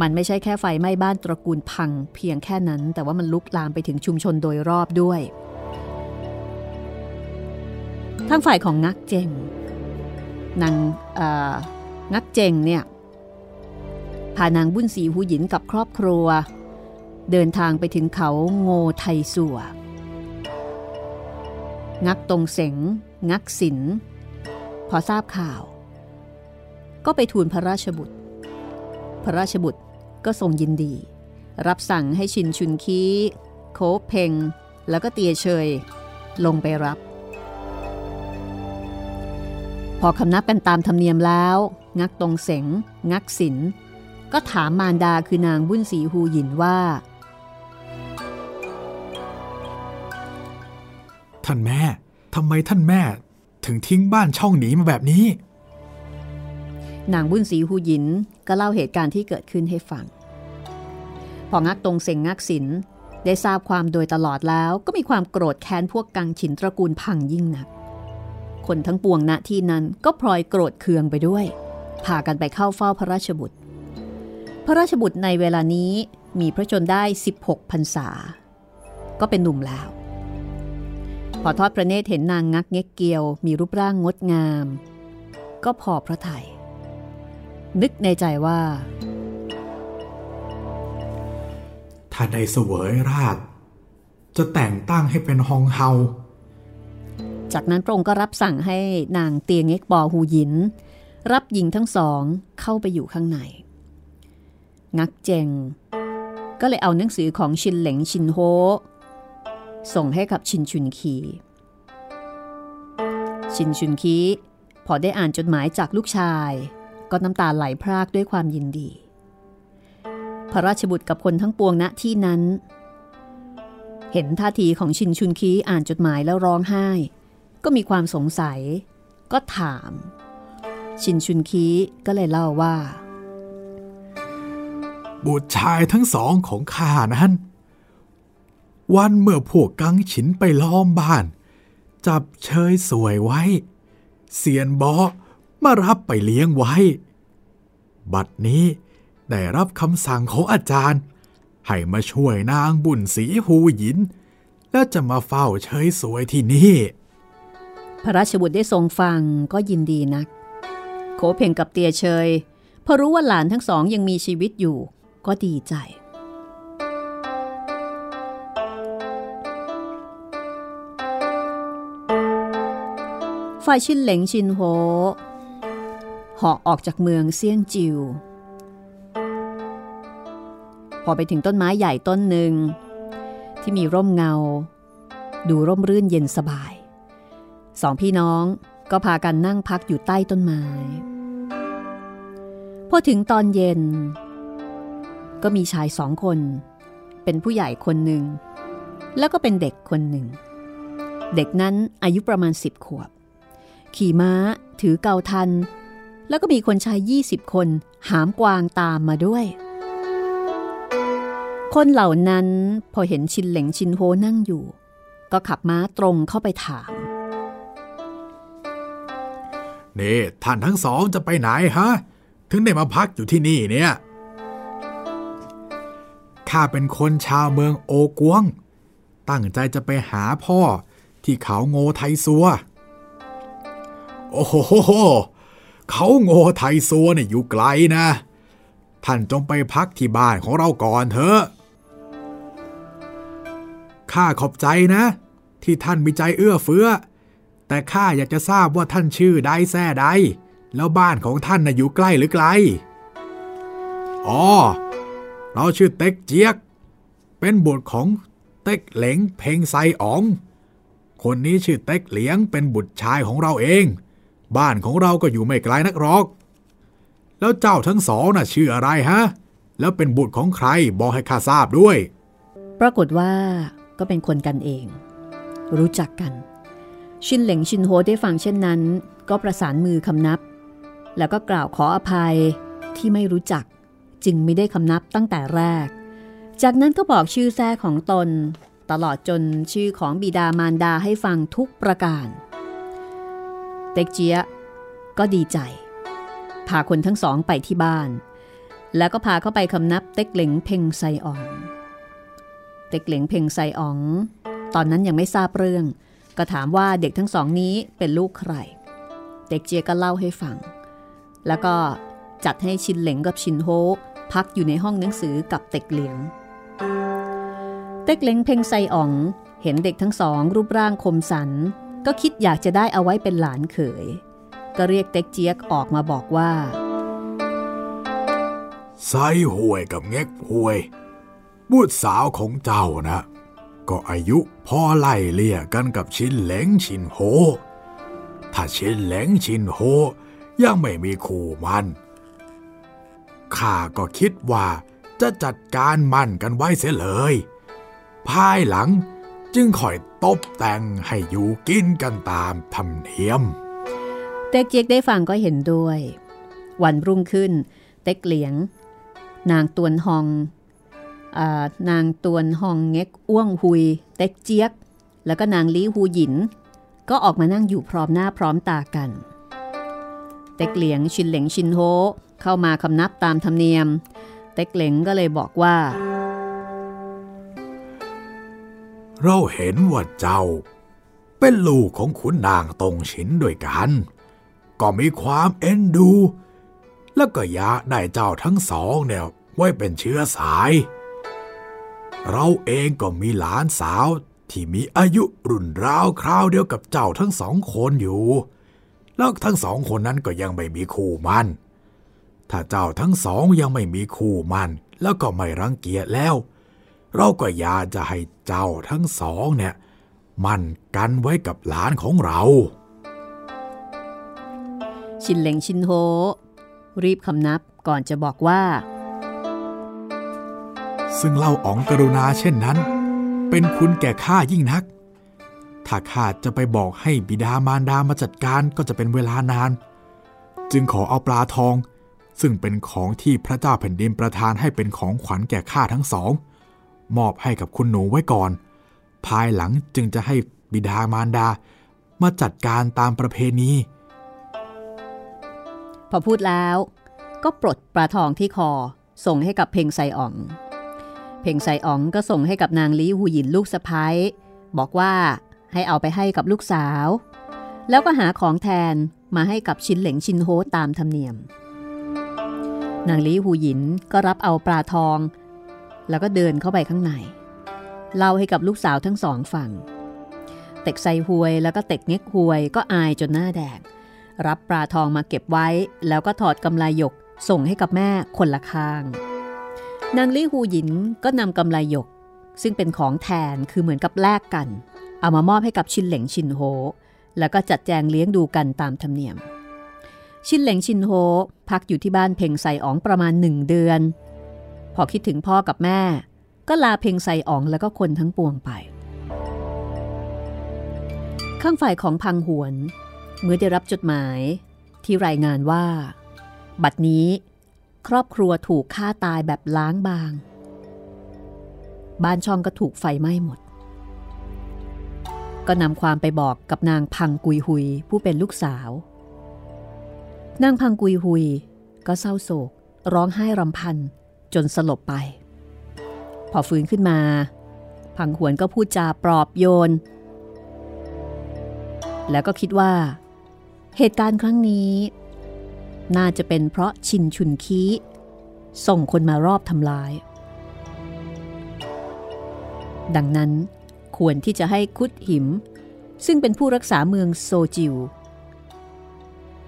มันไม่ใช่แค่ไฟไหม้บ้านตระกูลพังเพียงแค่นั้น แต่ว่ามันลุกลามไปถึงชุมชนโดยรอบด้วย ทั้งฝ่ายของงักเจงนางงักเจงเนี่ยพานางบุญศรีหูหยินกับครอบครัว เดินทางไปถึงเขาโงไทสัวงักตรงเสง งักศิลพอทราบข่าว ก็ไปทูลพระราชบุตร พระราชบุตรก็ทรงยินดี รับสั่งให้ชินชุนคีโคเพงแล้วก็เตียเชย ลงไปรับ พอคำนับกันตามธรรมเนียมแล้ว งักตรงเสง งักศิลก็ถามมารดาคือนางบุญศรีหูหยินว่า ท่านแม่ทำไมท่านแม่ถึงทิ้งบ้านช่องหนีมาแบบนี้ นางบุญศรีหูหยินก็เล่าเหตุการณ์ที่เกิดขึ้นให้ฟัง พองักตรงเสงงักศิลได้ทราบความโดยตลอดแล้วก็มีความโกรธแค้นพวกกังฉินตระกูลพังยิ่งนัก คนทั้งปวงณที่นั้นก็พลอยโกรธเคืองไปด้วย พากันไปเข้าเฝ้าพระราชบุตร พระราชบุตรในเวลานี้มีพระชนได้ 16พรรษา ก็เป็นหนุ่มแล้ว อทอดพระเนตรเห็นนางงักเง็กเกียวมีรูปร่างงดงาม ก็พอพระทยัยนึกในใจว่าถ้าได้เสวยราช จะแต่งตั้งให้เป็นฮองเฮา จากนั้นพระองค์ก็รับสั่งให้นางเตียงเง็กบอหูหยิน รับหญิงทั้งสองเข้าไปอยู่ข้างใน งักเจงก็เลยเอาหนังสือของชินเหลงชินโฮ ส่งให้กับชินชุนคี ชินชุนคีพอได้อ่านจดหมายจากลูกชาย ก็น้ำตาไหลพรากด้วยความยินดี พระราชบุตรกับคนทั้งปวงณที่นั้น เห็นท่าทีของชินชุนคีอ่านจดหมายแล้วร้องไห้ ก็มีความสงสัย ก็ถาม ชินชุนคีก็เลยเล่าว่า บุตรชายทั้งสองของข้านั้น วันเมื่อพวกกังฉินไปล้อมบ้าน จับเชยสวยไว้ เสียนบอมารับไปเลี้ยงไว้ บัดนี้ได้รับคำสั่งของอาจารย์ ให้มาช่วยนางบุญสีหูหยิน แล้วจะมาเฝ้าเชยสวยที่นี่ พระราชบุตรได้ทรงฟังก็ยินดีนัก โขเพ่งกับเตียเชยพอรู้ว่าหลานทั้งสองยังมีชีวิตอยู่ ก็ดีใจ ฝ่ายชินเหลงชินโฮเหาะออกจากเมืองเซี่ยงจิว พอไปถึงต้นไม้ใหญ่ต้นหนึ่ง ที่มีร่มเงา ดูร่มรื่นเย็นสบาย สองพี่น้องก็พากันนั่งพักอยู่ใต้ต้นไม้ พอถึงตอนเย็น ก็มีชายสองคน เป็นผู้ใหญ่คนหนึ่ง แล้วก็เป็นเด็กคนหนึ่ง เด็กนั้นอายุประมาณสิบขวบ ขี่ม้า ถือเกาทัน แล้วก็มีคนชายยี่สิบคน หามกวางตามมาด้วย คนเหล่านั้นพอเห็นชินเหลงชินโฮนั่งอยู่ ก็ขับม้าตรงเข้าไปถามนี่ท่านทั้งสองจะไปไหนฮะ ถึงได้มาพักอยู่ที่นี่เนี่ยข้าเป็นคนชาวเมืองโอกวง ตั้งใจจะไปหาพ่อที่เขาโงไทซัว โอ้โห เขาโง่ไทซัวเนี่ยอยู่ไกลนะ ท่านจงไปพักที่บ้านของเราก่อนเถอะ ข้าขอบใจนะ ที่ท่านมีใจเอื้อเฟื้อ แต่ข้าอยากจะทราบว่าท่านชื่อใดแท้ใด แล้วบ้านของท่านน่ะอยู่ใกล้หรือไกล อ๋อ เราชื่อเต็กเจียก เป็นบุตรของเต็กเหลงเพงไซอ๋องคนนี้ชื่อเต็กเหลียงเป็นบุตรชายของเราเอง บ้านของเราก็อยู่ไม่ไกลนักหรอก แล้วเจ้าทั้งสองน่ะชื่ออะไรฮะ แล้วเป็นบุตรของใครบอกให้ข้าทราบด้วย ปรากฏว่าก็เป็นคนกันเอง รู้จักกัน ชินเหลงชินโฮได้ฟังเช่นนั้น ก็ประสานมือคำนับ แล้วก็กล่าวขออภัยที่ไม่รู้จัก จึงไม่ได้คำนับตั้งแต่แรก จากนั้นก็บอกชื่อแท้ของตน ตลอดจนชื่อของบิดามารดาให้ฟังทุกประการ เต็กเจียก็ดีใจ พาคนทั้งสองไปที่บ้าน แล้วก็พาเข้าไปคำนับเต็กเหลงเพ่งไซออง เต็กเหลงเพ่งไซออง ตอนนั้นยังไม่ทราบเรื่อง ก็ถามว่าเด็กทั้งสองนี้เป็นลูกใคร เต็กเจียก็เล่าให้ฟัง แล้วก็จัดให้ชินเหลงกับชินโฮพักอยู่ในห้องหนังสือกับเต็กเหลียง เต็กเหลงเพ่งไซอ๋องเห็นเด็กทั้งสองรูปร่างคมสัน ก็คิดอยากจะได้เอาไว้เป็นหลานเขย ก็เรียกเต็กเจี๊ยกออกมาบอกว่าไซห่วยกับเง็กห่วย บุตรสาวของเจ้านะ ก็อายุพอไล่เลี่ยกันกับชินเหลงชินโฮ ถ้าชินเหลงชินโฮยังไม่มีคู่มัน ข้าก็คิดว่าจะจัดการมั่นกันไว้เสียเลย ภายหลัง จึงคอยตบแต่งให้อยู่กินกันตามธรรมเนียม เต็กเจี๊ยกได้ฟังก็เห็นด้วย วันรุ่งขึ้น เต็กเหลียง นางตวนหองอนางตวนหองเง็กอ้วงหุย เต็กเจี๊ยก แล้วก็นางลี้ฮูหยิน ก็ออกมานั่งอยู่พร้อมหน้าพร้อมตากัน เต็กเหลียงชินเหลงชินโฮเข้ามาคำนับตามธรรมเนียม เต็กเหลงก็เลยบอกว่า เราเห็นว่าเจ้า เป็นลูกของขุนนางตรงฉินด้วยกัน ก็มีความเอ็นดู แล้วก็อยากได้เจ้าทั้งสองเนี่ยไว้เป็นเชื้อสาย เราเองก็มีหลานสาวที่มีอายุรุ่นราวคราวเดียวกับเจ้าทั้งสองคนอยู่ แล้วทั้งสองคนนั้นก็ยังไม่มีคู่มัน ถ้าเจ้าทั้งสองยังไม่มีคู่มัน แล้วก็ไม่รังเกียจแล้วเราก็อยากจะให้เจ้าทั้งสองเนี่ย มันกันไว้กับหลานของเรา ชินเหลงชินโฮ รีบคำนับก่อนจะบอกว่า ซึ่งเล่าอ๋องกรุณาเช่นนั้น เป็นคุณแก่ข้ายิ่งนัก ถ้าข้าจะไปบอกให้บิดามารดามาจัดการก็จะเป็นเวลานาน จึงขอเอาปลาทอง ซึ่งเป็นของที่พระเจ้าแผ่นดินประทานให้เป็นของขวัญแก่ข้าทั้งสอง มอบให้กับคุณหนูไว้ก่อน ภายหลังจึงจะให้บิดามารดา มาจัดการตามประเพณี พอพูดแล้วก็ปลดปลาทองที่คอ ส่งให้กับเพ่งไซอ๋อง เพ่งไซอ๋องก็ส่งให้กับนางลีหูหยินลูกสะพ้ายบอกว่าให้เอาไปให้กับลูกสาว แล้วก็หาของแทนมาให้กับชินเหลงชินโฮตามธรรมเนียม นางลีหูหยินก็รับเอาปลาทอง แล้วก็เดินเข้าไปข้างใน เล่าให้กับลูกสาวทั้งสองฟัง เต็กไซหวยแล้วก็เต็กเง็กหวยก็อายจนหน้าแดง รับปลาทองมาเก็บไว้ แล้วก็ถอดกำไลหยกส่งให้กับแม่คนละข้าง นางลี่ฮูหยินก็นำกำไลหยก ซึ่งเป็นของแทนคือเหมือนกับแลกกัน เอามามอบให้กับชินเหลงชินโฮ แล้วก็จัดแจงเลี้ยงดูกันตามธรรมเนียม ชินเหลงชินโฮพักอยู่ที่บ้านเพ่งไซอ๋องประมาณหนึ่งเดือน พอคิดถึงพ่อกับแม่ ก็ลาเพ่งไซอ๋องแล้วก็คนทั้งปวงไป ข้างฝ่ายของพังหวน เมื่อได้รับจดหมายที่รายงานว่า บัดนี้ครอบครัวถูกฆ่าตายแบบล้างบาง บ้านช่องก็ถูกไฟไหม้หมด ก็นำความไปบอกกับนางพังกุยหุยผู้เป็นลูกสาว นางพังกุยหุยก็เศร้าโศกร้องไห้รำพัน จนสลบไป พอฟื้นขึ้นมา พังหวนก็พูดจาปลอบโยน แล้วก็คิดว่า เหตุการณ์ครั้งนี้ น่าจะเป็นเพราะชินชุนคีส่งคนมารอบทำลาย ดังนั้นควรที่จะให้คุดหิม ซึ่งเป็นผู้รักษาเมืองโซจิว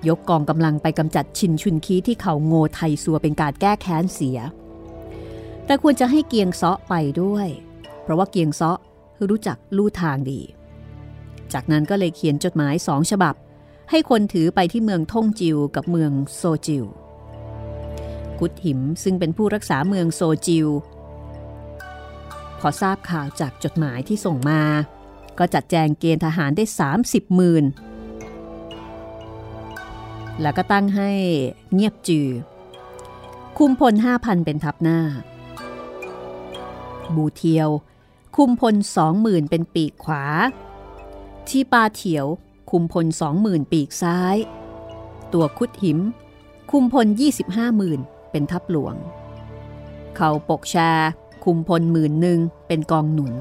ยกกองกำลังไปกำจัดชินชุนคีที่เขาโงไทยซัวเป็นการแก้แค้นเสีย แต่ควรจะให้เกียงเซาะไปด้วย เพราะว่าเกียงเซาะรู้จักลู่ทางดี จากนั้นก็เลยเขียนจดหมายสองฉบับ ให้คนถือไปที่เมืองท่งจิวกับเมืองโซจิว กุดหิมซึ่งเป็นผู้รักษาเมืองโซจิว พอทราบข่าวจากจดหมายที่ส่งมา ก็จัดแจงเกณฑ์ทหารได้ 30หมื่นแล้วก็ตั้งให้เงียบจือ คุมพลห้าพันเป็นทัพหน้า บูเทียว คุมพลสองหมื่นเป็นปีกขวาชีปาเถียว คุมพลสองหมื่นปีกซ้าย ตัวคุดหิม คุมพลยี่สิบห้าหมื่นเป็นทัพหลวง เขาปกชา คุมพลหมื่นหนึ่งเป็นกองหนุน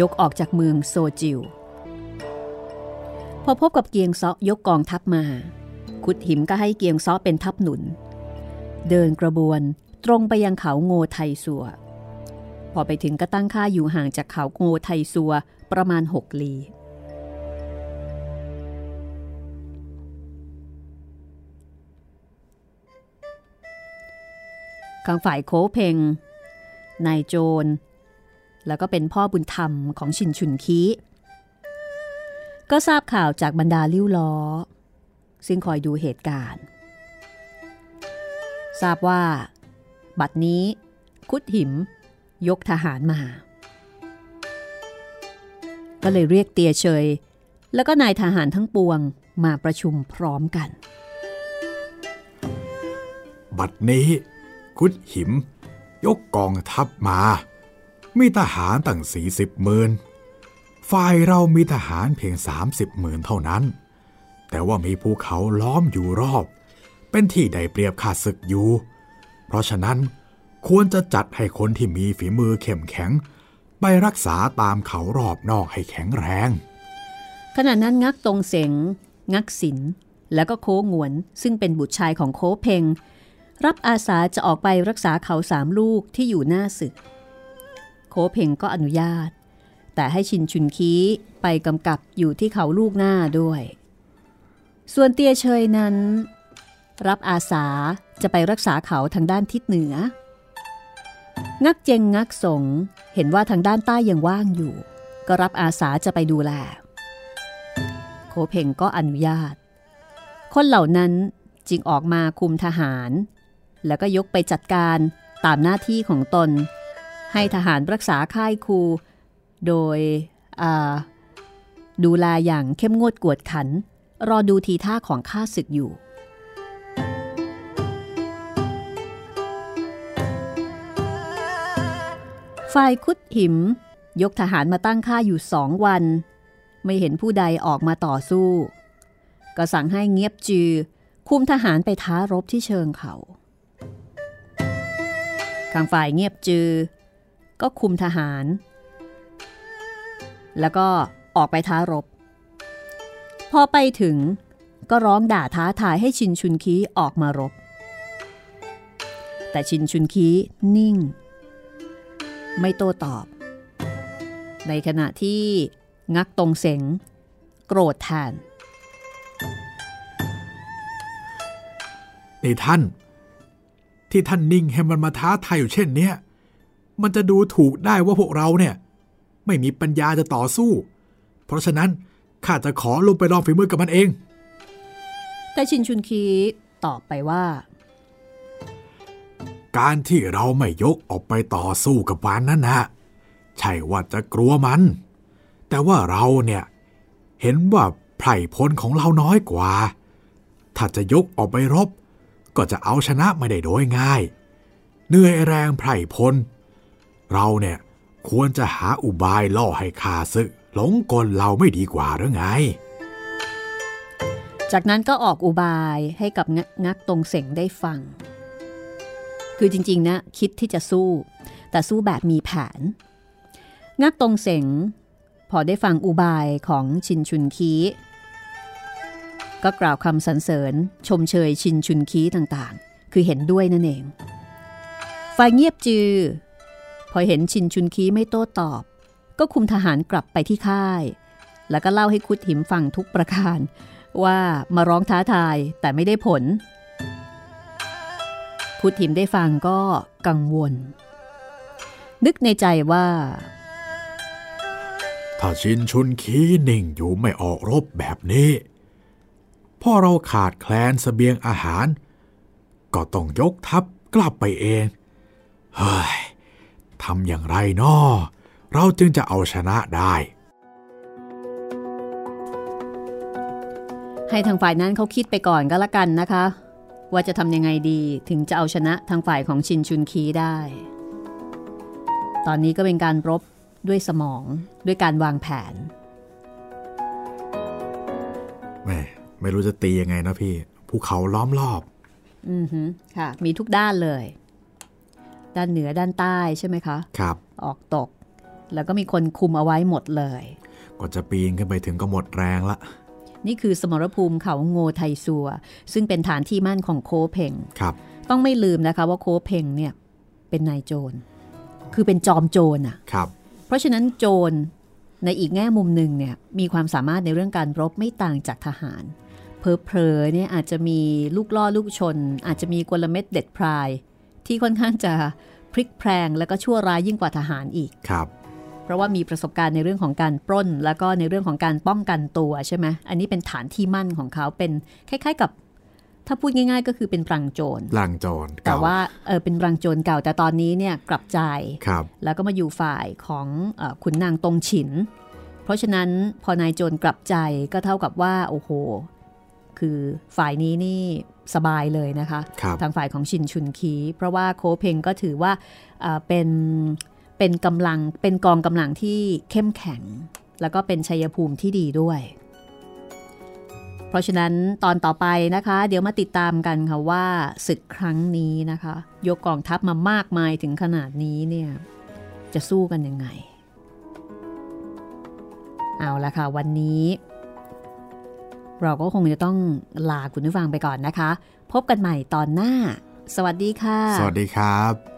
ยกออกจากเมืองโซจิว พอพบกับเกียงซอยกกองทัพมา คุดหิมก็ให้เกียงซอเป็นทัพหนุน เดินกระบวนตรงไปยังเขาโงไทสัว พอไปถึงก็ตั้งค่าอยู่ห่างจากเขาโงไทสัวประมาณหกลีข้างฝ่ายโคเพงนายโจรแล้วก็เป็นพ่อบุญธรรมของชินชุนคีก็ทราบข่าวจากบรรดาลิ้วล้อ ซึ่งคอยดูเหตุการณ์ ทราบว่า บัดนี้ คุดหิม ยกทหารมา ก็เลยเรียกเตียเชยแล้วก็นายทหารทั้งปวงมาประชุมพร้อมกัน บัดนี้ คุดหิม ยกกองทัพมา มีทหารตั้งสี่สิบหมื่นฝ่ายเรามีทหารเพียงสามสิบหมื่นเท่านั้น แต่ว่ามีภูเขาล้อมอยู่รอบ เป็นที่ได้เปรียบขาดศึกอยู่ เพราะฉะนั้น ควรจะจัดให้คนที่มีฝีมือเข้มแข็ง ไปรักษาตามเขารอบนอกให้แข็งแรง ขณะนั้นงักตรงเสงงักศิลแล้วก็โค้งวนซึ่งเป็นบุตรชายของโคเพงรับอาสาจะออกไปรักษาเขาสามลูกที่อยู่หน้าศึก โคเพงก็อนุญาต แต่ให้ชินชุนคีไปกำกับอยู่ที่เขาลูกหน้าด้วย ส่วนเตียเชยนั้น รับอาสาจะไปรักษาเขาทางด้านทิศเหนือ งักเจงงักสงเห็นว่าทางด้านใต้ยังว่างอยู่ ก็รับอาสาจะไปดูแล โคเพงก็อนุญาต คนเหล่านั้นจึงออกมาคุมทหาร แล้วก็ยกไปจัดการตามหน้าที่ของตน ให้ทหารรักษาค่ายคู โดยดูแลอย่างเข้มงวดกวดขัน รอดูทีท่าของข้าศึกอยู่ ฝ่ายคุดหิม ยกทหารมาตั้งค่าอยู่สองวัน ไม่เห็นผู้ใดออกมาต่อสู้ ก็สั่งให้เงียบจือ คุมทหารไปท้ารบที่เชิงเขาข้างฝ่ายเงียบจือ ก็คุมทหาร แล้วก็ออกไปท้ารบ พอไปถึงก็ร้องด่าท้าทายให้ชินชุนคีออกมารบ แต่ชินชุนคีนิ่ง ไม่โต้ตอบ ในขณะที่งักตรงเสงโกรธแทนนี่ท่าน ที่ท่านนิ่งให้มันมาท้าทายอยู่เช่นเนี้ยมันจะดูถูกได้ว่าพวกเราเนี่ย ไม่มีปัญญาจะต่อสู้ เพราะฉะนั้นข้าจะขอลงไปลองฝีมือกับมันเอง แต่ชินชุนคีตอบไปว่า การที่เราไม่ยกออกไปต่อสู้กับมันนั่นนะใช่ว่าจะกลัวมัน แต่ว่าเราเนี่ย เห็นว่าไพร่พลของเราน้อยกว่า ถ้าจะยกออกไปรบ ก็จะเอาชนะไม่ได้โดยง่าย เหนื่อยแรงไพร่พล เราเนี่ยควรจะหาอุบายล่อให้ขาซึกหลงกลเราไม่ดีกว่าหรือไง จากนั้นก็ออกอุบายให้กับงักตรงเสงได้ฟัง คือจริง ๆ นะ คิดที่จะสู้ แต่สู้แบบมีแผน งักตรงเสงพอได้ฟังอุบายของชินชุนคี ก็กล่าวคำสรรเสริญ ชมเชยชินชุนคีต่างๆ คือเห็นด้วยนั่นเอง ฝ่ายเงียบจือ พอเห็นชินชุนคีไม่โต้ตอบ ก็คุมทหารกลับไปที่ค่าย แล้วก็เล่าให้คุดหิมฟังทุกประการ ว่ามาร้องท้าทายแต่ไม่ได้ผล คุดหิมได้ฟังก็กังวล นึกในใจว่า ถ้าชินชุนคีนิ่งอยู่ไม่ออกรบแบบนี้พอเราขาดแคลนสเสบียงอาหาร ก็ต้องยกทัพกลับไปเอง เฮ้ยทำอย่างไรนาะเราจึงจะเอาชนะได้ ให้ทางฝ่ายนั้นเขาคิดไปก่อนก็แล้วกันนะคะ ว่าจะทำยังไงดีถึงจะเอาชนะทางฝ่ายของชินชุนคีได้ ตอนนี้ก็เป็นการรบด้วยสมองด้วยการวางแผนแม่ไม่รู้จะตียังไงนะพี่ภูเขาล้อมรอบ อือฮึค่ะ มีทุกด้านเลย ด้านเหนือด้านใต้ใช่ไหมคะ ครับ ออกตก แล้วก็มีคนคุมเอาไว้หมดเลย ก็จะปีนขึ้นไปถึงก็หมดแรงละ นี่คือสมรภูมิเขาโงไทซัว ซึ่งเป็นฐานที่มั่นของโคเพงครับ ต้องไม่ลืมนะคะว่าโคเพงเนี่ยเป็นนายโจร คือเป็นจอมโจรอะครับ เพราะฉะนั้นโจรในอีกแง่มุมหนึ่งเนี่ยมีความสามารถในเรื่องการรบไม่ต่างจากทหาร เพลอๆเนี่ยอาจจะมีลูกล่อลูกชน อาจจะมีกลเม็ดเด็ดพราย ที่ค่อนข้างจะพลิกแพลงแล้วก็ชั่วร้ายยิ่งกว่าทหารอีกครับ เพราะว่ามีประสบการณ์ในเรื่องของการปล้น แล้วก็ในเรื่องของการป้องกันตัวใช่ไหมอันนี้เป็นฐานที่มั่นของเขาเป็นคล้าย ๆกับ ถ้าพูดง่าย ๆ ก็คือเป็นรังโจรล่างโจรแต่เก่ว่าเออเป็นรังโจรเก่าแต่ตอนนี้เนี่ยกลับใจครับแล้วก็มาอยู่ฝ่ายของเออขุนนางตงฉิน เพราะฉะนั้นพอนายโจรกลับใจก็เท่ากับว่าโอ้โหคือฝ่ายนี้นี่สบายเลยนะคะครับทางฝ่ายของชินชุนคี เพราะว่าโคเพงก็ถือว่าเอ่อเป็น เป็นกำลังเป็นกองกำลังที่เข้มแข็ง แล้วก็เป็นชัยภูมิที่ดีด้วย เพราะฉะนั้นตอนต่อไปนะคะ เดี๋ยวมาติดตามกันค่ะว่าศึกครั้งนี้นะคะ ยกกองทัพมามากมายถึงขนาดนี้เนี่ยจะสู้กันยังไง เอาละค่ะ วันนี้ เราก็คงจะต้องลาคุณผู้ฟังไปก่อนนะคะ พบกันใหม่ตอนหน้า สวัสดีค่ะ สวัสดีครับ